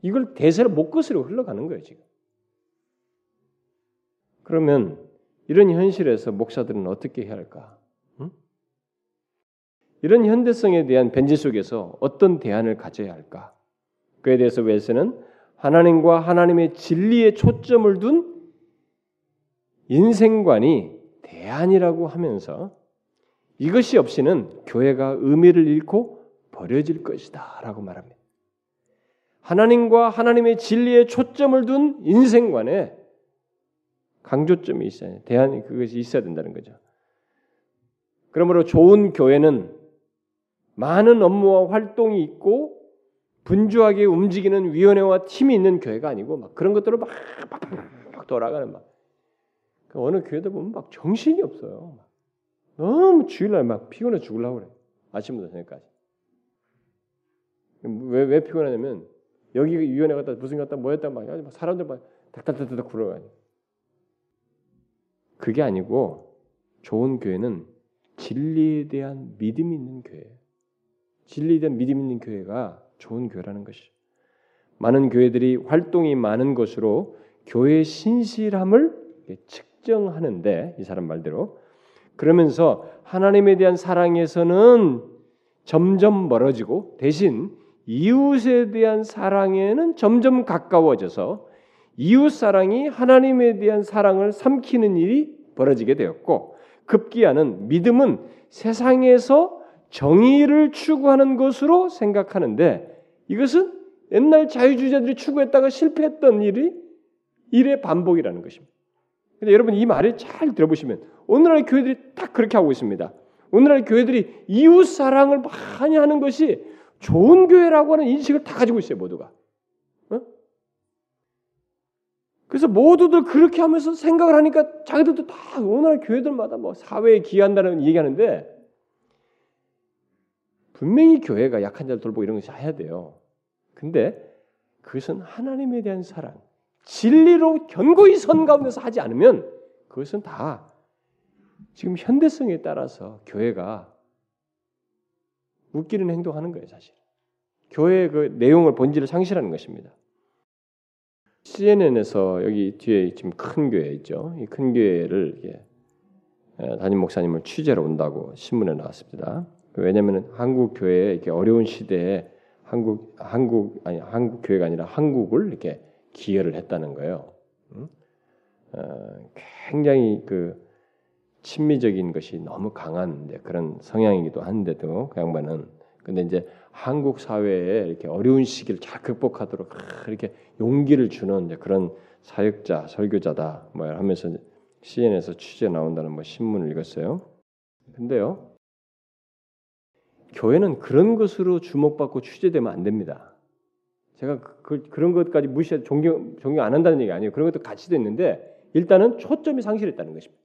이걸 대세를 못 거스려 흘러가는 거예요 지금. 그러면 이런 현실에서 목사들은 어떻게 해야 할까? 응? 이런 현대성에 대한 변질 속에서 어떤 대안을 가져야 할까? 그에 대해서 웰스는 하나님과 하나님의 진리에 초점을 둔 인생관이 대안이라고 하면서 이것이 없이는 교회가 의미를 잃고 버려질 것이다 라고 말합니다. 하나님과 하나님의 진리에 초점을 둔 인생관에 강조점이 있어요. 대안이 그것이 있어야 된다는 거죠. 그러므로 좋은 교회는 많은 업무와 활동이 있고 분주하게 움직이는 위원회와 팀이 있는 교회가 아니고 막 그런 것들을 막, 막, 막 돌아가는 막그 어느 교회들 보면 막 정신이 없어요. 너무 주일날 막 피곤해 죽으려고 그래. 아침부터 저녁까지. 왜, 왜 피곤하냐면 여기 위원회 갔다 무슨 갔다 뭐였다 막 사람들 막 닥닥닥닥 굴어가니 그게 아니고 좋은 교회는 진리에 대한 믿음이 있는 교회. 진리에 대한 믿음 있는 교회가 좋은 교회라는 것이. 많은 교회들이 활동이 많은 것으로 교회의 신실함을 측 정하는데 이 사람 말대로 그러면서 하나님에 대한 사랑에서는 점점 멀어지고 대신 이웃에 대한 사랑에는 점점 가까워져서 이웃 사랑이 하나님에 대한 사랑을 삼키는 일이 벌어지게 되었고 급기야는 믿음은 세상에서 정의를 추구하는 것으로 생각하는데 이것은 옛날 자유주의자들이 추구했다가 실패했던 일이 일의 반복이라는 것입니다. 근데 여러분 이 말을 잘 들어보시면 오늘날 교회들이 딱 그렇게 하고 있습니다. 오늘날 교회들이 이웃 사랑을 많이 하는 것이 좋은 교회라고 하는 인식을 다 가지고 있어요, 모두가. 그래서 모두들 그렇게 하면서 생각을 하니까 자기들도 다 오늘 교회들마다 뭐 사회에 기여한다는 얘기하는데 분명히 교회가 약한 자를 돌보고 이런 것이 해야 돼요. 근데 그것은 하나님에 대한 사랑, 진리로 견고히 선 가운데서 하지 않으면 그것은 다 지금 현대성에 따라서 교회가 웃기는 행동하는 거예요, 사실. 교회의 그 내용을 본질을 상실하는 것입니다. CNN에서 여기 뒤에 지금 큰 교회 있죠. 이 큰 교회를 담임 목사님을 취재로 온다고 신문에 나왔습니다. 왜냐하면 한국 교회에 이렇게 어려운 시대에 한국 한국 아니 한국 교회가 아니라 한국을 이렇게 기여를 했다는 거예요. 어, 굉장히 그 친미적인 것이 너무 강한 그런 성향이기도 한데도 그 양반은 근데 이제 한국 사회에 이렇게 어려운 시기를 잘 극복하도록 이렇게 용기를 주는 그런 사역자, 설교자다 뭐 하면서 CNN에서 취재 나온다는 뭐 신문을 읽었어요. 근데요, 교회는 그런 것으로 주목받고 취재되면 안 됩니다. 제가 그, 그런 것까지 무시 존경 존경 안 한다는 얘기 아니에요. 그런 것도 가치도 있는데 일단은 초점이 상실했다는 것입니다.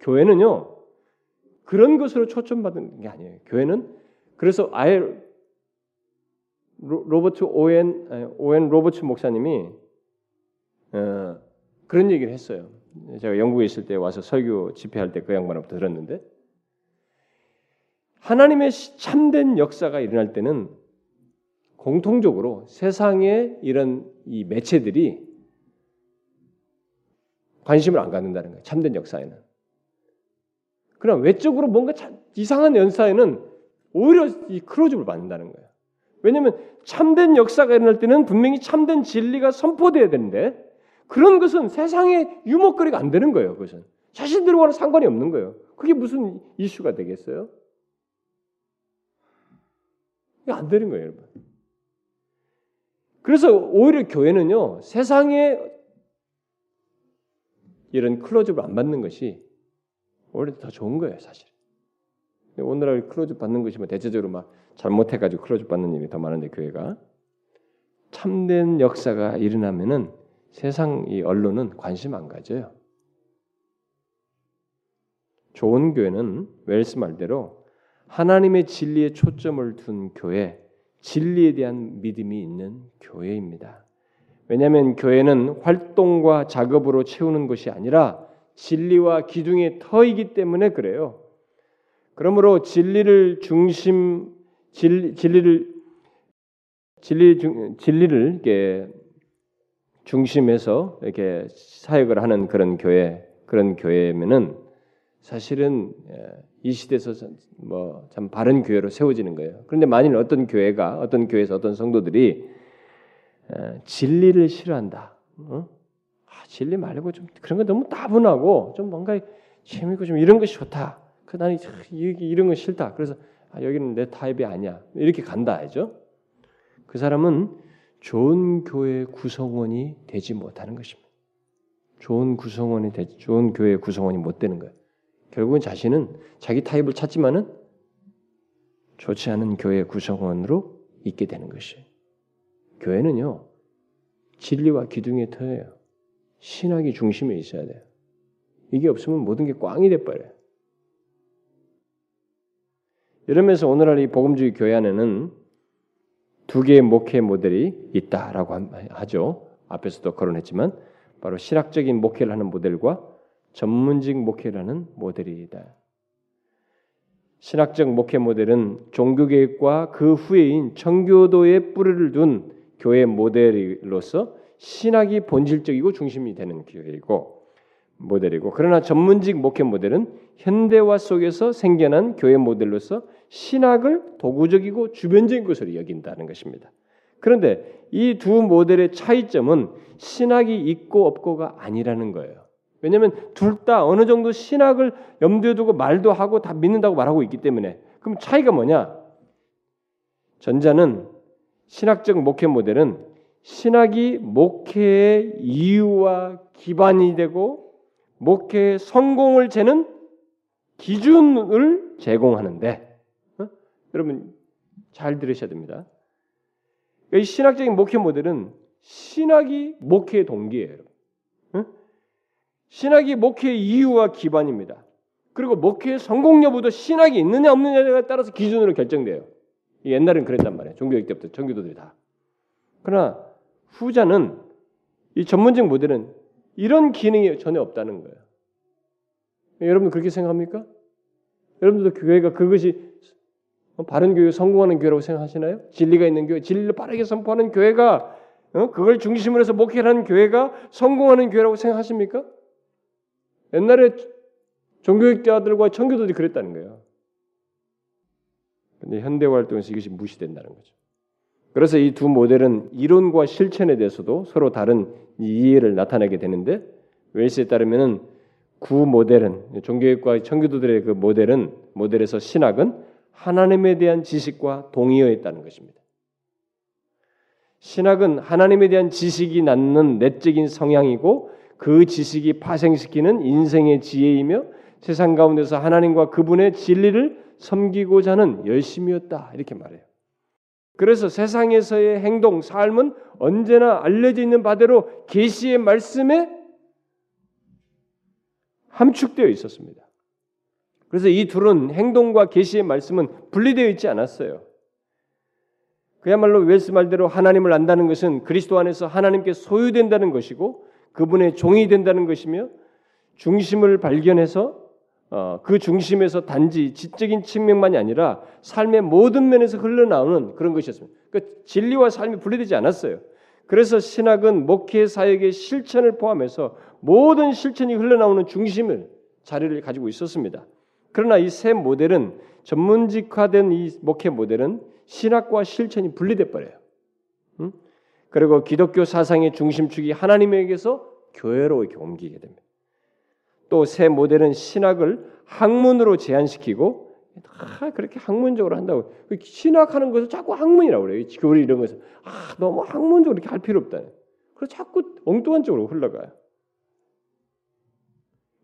교회는요 그런 것으로 초점받은 게 아니에요. 교회는 그래서 아예 로, 버트 오엔 오엔 로버트 목사님이 어, 그런 얘기를 했어요. 제가 영국에 있을 때 와서 설교 집회할 때 그 양반으로부터 들었는데 하나님의 참된 역사가 일어날 때는 공통적으로 세상의 이런 이 매체들이 관심을 안 갖는다는 거예요. 참된 역사에는. 그러나 외적으로 뭔가 이상한 연사에는 오히려 이 클로즈업을 받는다는 거예요. 왜냐하면 참된 역사가 일어날 때는 분명히 참된 진리가 선포돼야 되는데 그런 것은 세상의 유목거리가 안 되는 거예요. 그것은 자신들과는 상관이 없는 거예요. 그게 무슨 이슈가 되겠어요? 이게 안 되는 거예요, 여러분. 그래서 오히려 교회는요 세상에 이런 close를 안 받는 것이 오히려 더 좋은 거예요, 사실. 오늘날 close 받는 것이 뭐 대체적으로 막 잘못해가지고 close 받는 일이 더 많은데 교회가 참된 역사가 일어나면은 세상 이 언론은 관심 안 가져요. 좋은 교회는 웰스 말대로 하나님의 진리에 초점을 둔 교회, 진리에 대한 믿음이 있는 교회입니다. 왜냐하면 교회는 활동과 작업으로 채우는 것이 아니라 진리와 기둥의 터이기 때문에 그래요. 그러므로 진리를 중심 진, 진리를 진리 중, 진리를 이렇게 중심에서 이렇게 사역을 하는 그런 교회 그런 교회면은 사실은 예, 이 시대에서 뭐 참 바른 교회로 세워지는 거예요. 그런데 만일 어떤 교회가 어떤 교회에서 어떤 성도들이 예, 진리를 싫어한다. 어? 아, 진리 말고 좀 그런 거 너무 따분하고 좀 뭔가 재미있고 좀 이런 것이 좋다. 그 나는 이런 거 싫다. 그래서 아, 여기는 내 타입이 아니야. 이렇게 간다 하죠. 그 사람은 좋은 교회 구성원이 되지 못하는 것입니다. 좋은 구성원이 되, 좋은 교회 구성원이 못 되는 거예요. 결국은 자신은 자기 타입을 찾지만은 좋지 않은 교회 구성원으로 있게 되는 것이. 교회는요 진리와 기둥의 터예요. 신학이 중심에 있어야 돼요. 이게 없으면 모든 게 꽝이 돼버려요. 이러면서 오늘날 이 복음주의 교회 안에는 두 개의 목회 모델이 있다라고 하죠. 앞에서도 거론했지만 바로 신학적인 목회를 하는 모델과 전문직 목회라는 모델이다. 신학적 목회 모델은 종교 개혁과 그 후에인 청교도의 뿌리를 둔 교회 모델로서 신학이 본질적이고 중심이 되는 교회이고 모델이고 그러나 전문직 목회 모델은 현대화 속에서 생겨난 교회 모델로서 신학을 도구적이고 주변적인 것으로 여긴다는 것입니다. 그런데 이 두 모델의 차이점은 신학이 있고 없고가 아니라는 거예요. 왜냐하면 둘 다 어느 정도 신학을 염두에 두고 말도 하고 다 믿는다고 말하고 있기 때문에 그럼 차이가 뭐냐? 전자는 신학적 목회 모델은 신학이 목회의 이유와 기반이 되고 목회의 성공을 재는 기준을 제공하는데 어? 여러분 잘 들으셔야 됩니다. 이 신학적인 목회 모델은 신학이 목회의 동기예요. 어? 신학이 목회의 이유와 기반입니다. 그리고 목회의 성공 여부도 신학이 있느냐 없느냐에 따라서 기준으로 결정돼요. 옛날엔 그랬단 말이에요. 종교육 때부터 청교도들이 다. 그러나 후자는 이 전문적 모델은 이런 기능이 전혀 없다는 거예요. 여러분 그렇게 생각합니까? 여러분들도 교회가 그것이 바른 교회 성공하는 교회라고 생각하시나요? 진리가 있는 교회, 진리를 빠르게 선포하는 교회가 어? 그걸 중심으로 해서 목회하는 교회가 성공하는 교회라고 생각하십니까? 옛날에 종교육자들과 청교도들이 그랬다는 거예요. 근데 현대 활동에서 이것이 무시된다는 거죠. 그래서 이 두 모델은 이론과 실천에 대해서도 서로 다른 이해를 나타내게 되는데 웰스에 따르면은 구 모델은 종교육과 청교도들의 그 모델은 모델에서 신학은 하나님에 대한 지식과 동의어 있다는 것입니다. 신학은 하나님에 대한 지식이 낳는 내적인 성향이고 그 지식이 파생시키는 인생의 지혜이며 세상 가운데서 하나님과 그분의 진리를 섬기고자 하는 열심이었다 이렇게 말해요. 그래서 세상에서의 행동, 삶은 언제나 알려져 있는 바대로 계시의 말씀에 함축되어 있었습니다. 그래서 이 둘은 행동과 계시의 말씀은 분리되어 있지 않았어요. 그야말로 웰스 말대로 하나님을 안다는 것은 그리스도 안에서 하나님께 소유된다는 것이고 그분의 종이 된다는 것이며 중심을 발견해서 어, 그 중심에서 단지 지적인 측면만이 아니라 삶의 모든 면에서 흘러나오는 그런 것이었습니다. 그러니까 진리와 삶이 분리되지 않았어요. 그래서 신학은 목회 사역의 실천을 포함해서 모든 실천이 흘러나오는 중심을 자리를 가지고 있었습니다. 그러나 이 새 모델은 전문직화된 이 목회 모델은 신학과 실천이 분리돼 버려요. 응? 그리고 기독교 사상의 중심축이 하나님에게서 교회로 이렇게 옮기게 됩니다. 또 새 모델은 신학을 학문으로 제한시키고 다 그렇게 학문적으로 한다고 신학하는 것을 자꾸 학문이라고 그래요. 교리 이런 것을 아 너무 학문적으로 이렇게 할 필요 없다. 그래서 자꾸 엉뚱한 쪽으로 흘러가요.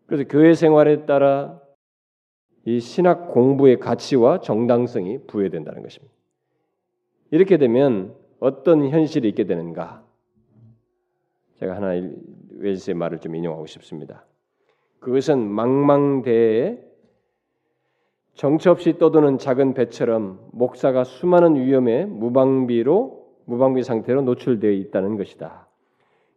그래서 교회 생활에 따라 이 신학 공부의 가치와 정당성이 부여된다는 것입니다. 이렇게 되면 어떤 현실이 있게 되는가? 제가 하나 웰스의 말을 좀 인용하고 싶습니다. 그것은 망망대해에 정처 없이 떠도는 작은 배처럼 목사가 수많은 위험에 무방비로 무방비 상태로 노출되어 있다는 것이다.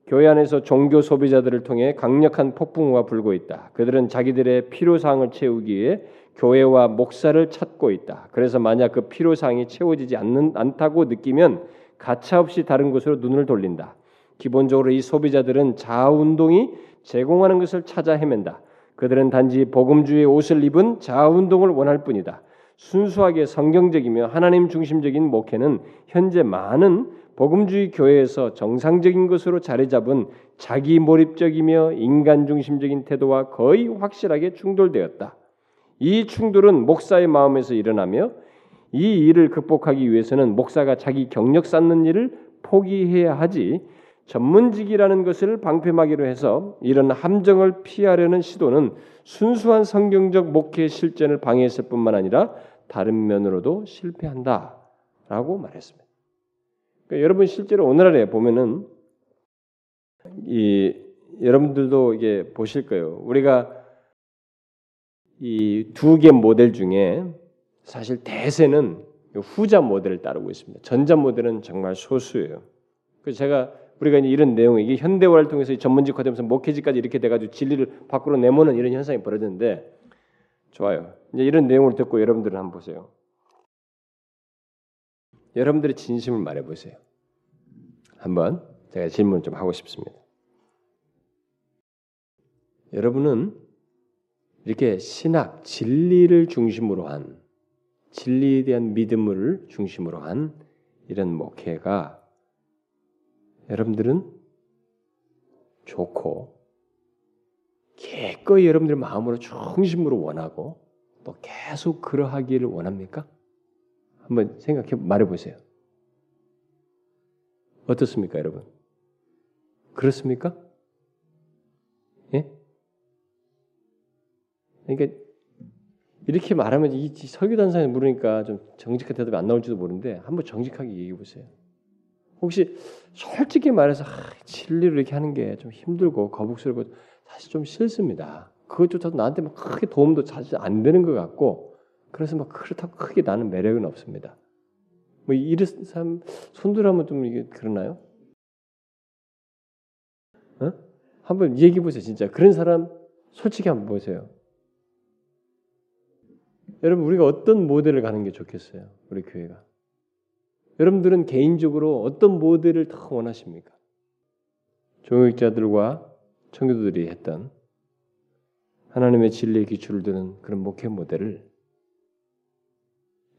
교회 안에서 종교 소비자들을 통해 강력한 폭풍우가 불고 있다. 그들은 자기들의 필요 사항을 채우기 위해 교회와 목사를 찾고 있다. 그래서 만약 그 필요 사항이 채워지지 않는 않다고 느끼면 가차 없이 다른 곳으로 눈을 돌린다. 기본적으로 이 소비자들은 자아 운동이 제공하는 것을 찾아 헤맨다. 그들은 단지 복음주의 옷을 입은 자아 운동을 원할 뿐이다. 순수하게 성경적이며 하나님 중심적인 목회는 현재 많은 복음주의 교회에서 정상적인 것으로 자리 잡은 자기 몰입적이며 인간 중심적인 태도와 거의 확실하게 충돌되었다. 이 충돌은 목사의 마음에서 일어나며 이 일을 극복하기 위해서는 목사가 자기 경력 쌓는 일을 포기해야 하지 전문직이라는 것을 방패막이로 해서 이런 함정을 피하려는 시도는 순수한 성경적 목회 실전을 방해했을 뿐만 아니라 다른 면으로도 실패한다라고 말했습니다. 그러니까 여러분 실제로 오늘날에 보면은 이 여러분들도 이게 보실 거예요. 우리가 이 두 개 모델 중에 사실 대세는 후자 모델을 따르고 있습니다. 전자 모델은 정말 소수예요. 그래서 제가 우리가 이런 내용 이게 현대화를 통해서 전문직화되면서 목회지까지 이렇게 돼가지고 진리를 밖으로 내모는 이런 현상이 벌어졌는데 좋아요. 이제 이런 내용을 듣고 여러분들은 한번 보세요. 여러분들의 진심을 말해 보세요. 한번 제가 질문 좀 하고 싶습니다. 여러분은 이렇게 신학, 진리를 중심으로 한 진리에 대한 믿음을 중심으로 한 이런 목회가 여러분들은 좋고 기꺼이 여러분들 마음으로 중심으로 원하고 또 계속 그러하기를 원합니까? 한번 생각해 말해 보세요. 어떻습니까, 여러분? 그렇습니까? 예? 그러니까 이렇게 말하면 이 설교단상에 물으니까 좀 정직한 대답이 안 나올지도 모르는데 한번 정직하게 얘기해 보세요. 혹시 솔직히 말해서 아, 진리를 이렇게 하는 게 좀 힘들고 거북스럽고 사실 좀 싫습니다. 그것조차도 나한테 막 크게 도움도 사실 안 되는 것 같고 그래서 막 그렇다고 크게 나는 매력은 없습니다. 뭐 이런 사람 손들하면 좀 이게 그러나요? 어? 한번 얘기해 보세요, 진짜. 그런 사람 솔직히 한번 보세요. 여러분 우리가 어떤 모델을 가는 게 좋겠어요? 우리 교회가. 여러분들은 개인적으로 어떤 모델을 더 원하십니까? 종역자들과 청교도들이 했던 하나님의 진리의 기초를 두는 그런 목회 모델을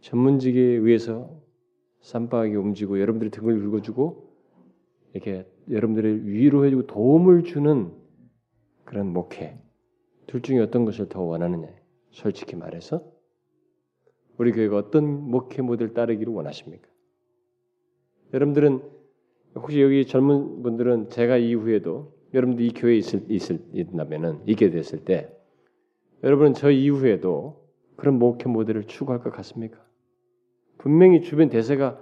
전문직에 의해서 쌈박하게 움직이고 여러분들이 등을 긁어주고 이렇게 여러분들을 위로해주고 도움을 주는 그런 목회 둘 중에 어떤 것을 더 원하느냐 솔직히 말해서 우리 교회가 어떤 목회 모델 따르기를 원하십니까? 여러분들은 혹시 여기 젊은 분들은 제가 이후에도 여러분들 이 교회에 있을 있을 있다면은 있게 됐을 때 여러분은 저 이후에도 그런 목회 모델을 추구할 것 같습니까? 분명히 주변 대세가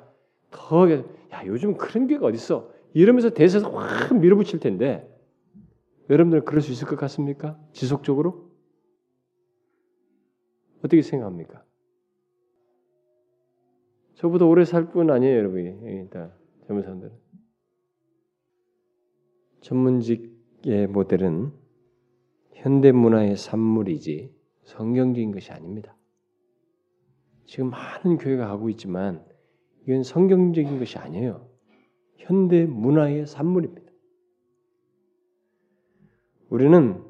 더 야 요즘 그런 교회가 어디 있어? 이러면서 대세에서 확 밀어붙일 텐데 여러분들 그럴 수 있을 것 같습니까? 지속적으로 어떻게 생각합니까? 저보다 오래 살 뿐 아니에요, 여러분이. 다 젊은 사람들은. 전문직의 모델은 현대 문화의 산물이지 성경적인 것이 아닙니다. 지금 많은 교회가 하고 있지만 이건 성경적인 것이 아니에요. 현대 문화의 산물입니다. 우리는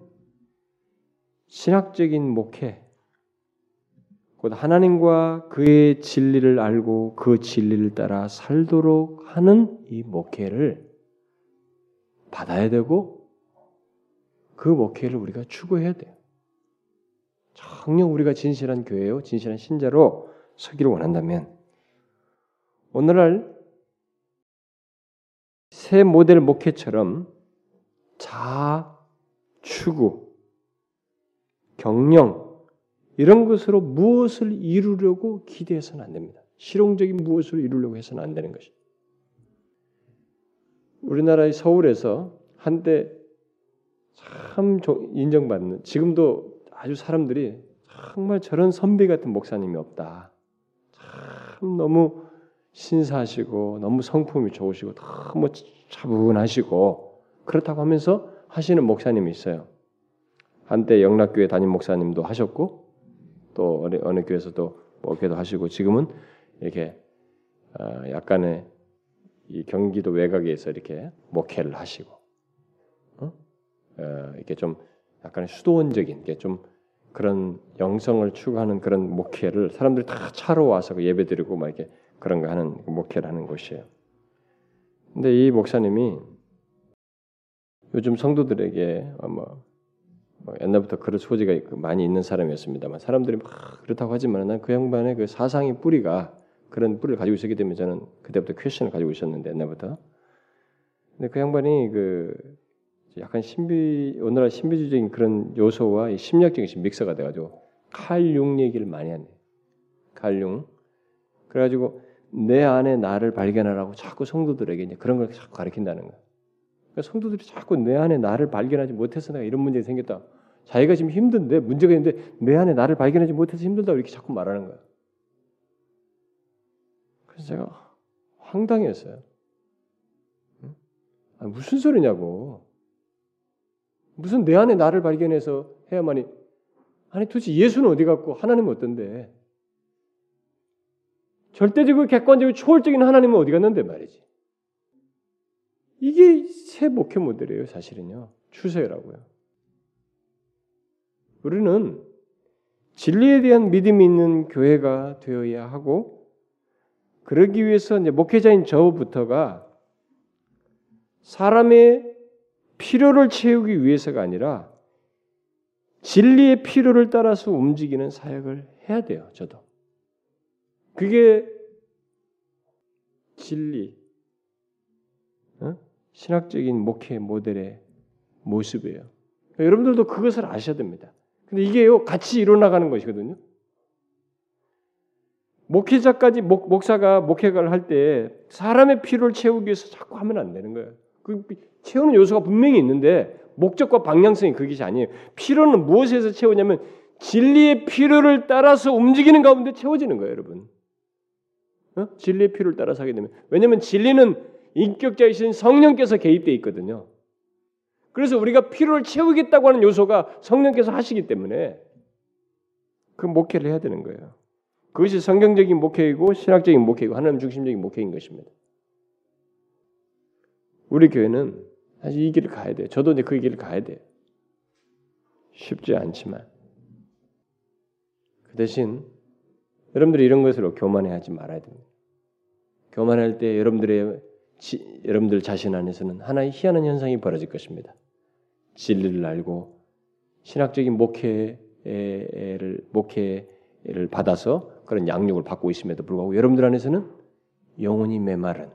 신학적인 목회, 곧 하나님과 그의 진리를 알고 그 진리를 따라 살도록 하는 이 목회를 받아야 되고 그 목회를 우리가 추구해야 돼요. 정녕 우리가 진실한 교회요, 진실한 신자로 서기를 원한다면 오늘날 새 모델 목회처럼 자 추구, 경영 이런 것으로 무엇을 이루려고 기대해서는 안 됩니다. 실용적인 무엇을 이루려고 해서는 안 되는 것이. 우리나라의 서울에서 한때 참 인정받는 지금도 아주 사람들이 정말 저런 선비 같은 목사님이 없다. 참 너무 신사하시고 너무 성품이 좋으시고 너무 차분하시고 그렇다고 하면서 하시는 목사님이 있어요. 한때 영락교회 담임 목사님도 하셨고 또 어느, 어느 교회에서도 목회도 하시고 지금은 이렇게 어, 약간의 이 경기도 외곽에서 이렇게 목회를 하시고 어? 어, 이렇게 좀 약간의 수도원적인 게 좀 그런 영성을 추구하는 그런 목회를 사람들이 다 차로 와서 그 예배드리고 막 이렇게 그런 거 하는 목회를 하는 곳이에요. 근데 이 목사님이 요즘 성도들에게 뭐뭐 옛날부터 그런 소지가 많이 있는 사람이었습니다만 사람들이 막 그렇다고 하지만 난 그 양반의 그 사상의 뿌리가 그런 뿌리를 가지고 있었기 때문에 저는 그때부터 퀘션을 가지고 있었는데 옛날부터. 근데 그 양반이 그 약간 신비 오늘날 신비주의적인 그런 요소와 심리학적인 믹서가 돼가지고 칼융 얘기를 많이 하네. 칼융. 그래가지고 내 안에 나를 발견하라고 자꾸 성도들에게 이제 그런 걸 자꾸 가르친다는 거야. 그러니까 성도들이 자꾸 내 안에 나를 발견하지 못해서 내가 이런 문제가 생겼다. 자기가 지금 힘든데 문제가 있는데 내 안에 나를 발견하지 못해서 힘들다고 이렇게 자꾸 말하는 거야. 그래서 제가 황당했어요. 아, 무슨 소리냐고. 무슨 내 안에 나를 발견해서 해야만이 아니 도대체 예수는 어디 갔고 하나님은 어떤데? 절대적이고 객관적이고 초월적인 하나님은 어디 갔는데 말이지. 이게 새 목회 모델이에요, 사실은요. 추세라고요. 우리는 진리에 대한 믿음이 있는 교회가 되어야 하고 그러기 위해서 이제 목회자인 저부터가 사람의 필요를 채우기 위해서가 아니라 진리의 필요를 따라서 움직이는 사역을 해야 돼요. 저도. 그게 진리, 어? 신학적인 목회 모델의 모습이에요. 여러분들도 그것을 아셔야 됩니다. 근데 이게요 같이 일어나가는 것이거든요. 목회자까지 목, 목사가 목회가를 할 때 사람의 필요를 채우기 위해서 자꾸 하면 안 되는 거예요. 그 채우는 요소가 분명히 있는데 목적과 방향성이 그것이 아니에요. 필요는 무엇에서 채우냐면 진리의 필요를 따라서 움직이는 가운데 채워지는 거예요, 여러분. 어? 진리의 필요를 따라 사게 되면 왜냐하면 진리는 인격자이신 성령께서 개입되어 있거든요. 그래서 우리가 필요를 채우겠다고 하는 요소가 성령께서 하시기 때문에 그 목회를 해야 되는 거예요. 그것이 성경적인 목회이고 신학적인 목회이고 하나님 중심적인 목회인 것입니다. 우리 교회는 사실 이 길을 가야 돼요. 저도 이제 그 길을 가야 돼요. 쉽지 않지만 그 대신 여러분들이 이런 것으로 교만해하지 말아야 됩니다. 교만할 때 여러분들의 지, 여러분들 자신 안에서는 하나의 희한한 현상이 벌어질 것입니다. 진리를 알고 신학적인 목회를 목회를 받아서 그런 양육을 받고 있음에도 불구하고 여러분들 안에서는 영혼이 메마른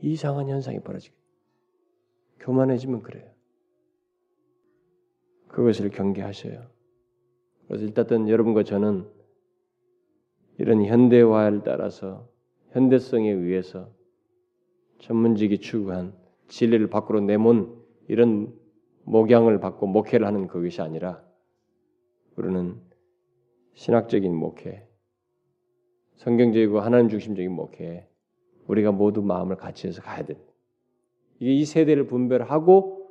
이상한 현상이 벌어지게 교만해지면 그래요. 그것을 경계하셔요. 그래서 일단 여러분과 저는 이런 현대화를 따라서 현대성에 의해서 전문직이 추구한 진리를 밖으로 내몬 이런 목양을 받고 목회를 하는 그것이 아니라 우리는 신학적인 목회, 성경적이고 하나님 중심적인 목회, 우리가 모두 마음을 같이 해서 가야 돼. 이게 이 세대를 분별하고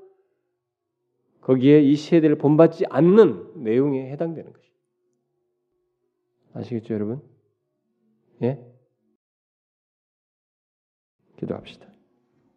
거기에 이 세대를 본받지 않는 내용에 해당되는 것이. 아시겠죠, 여러분? 예? 기도합시다.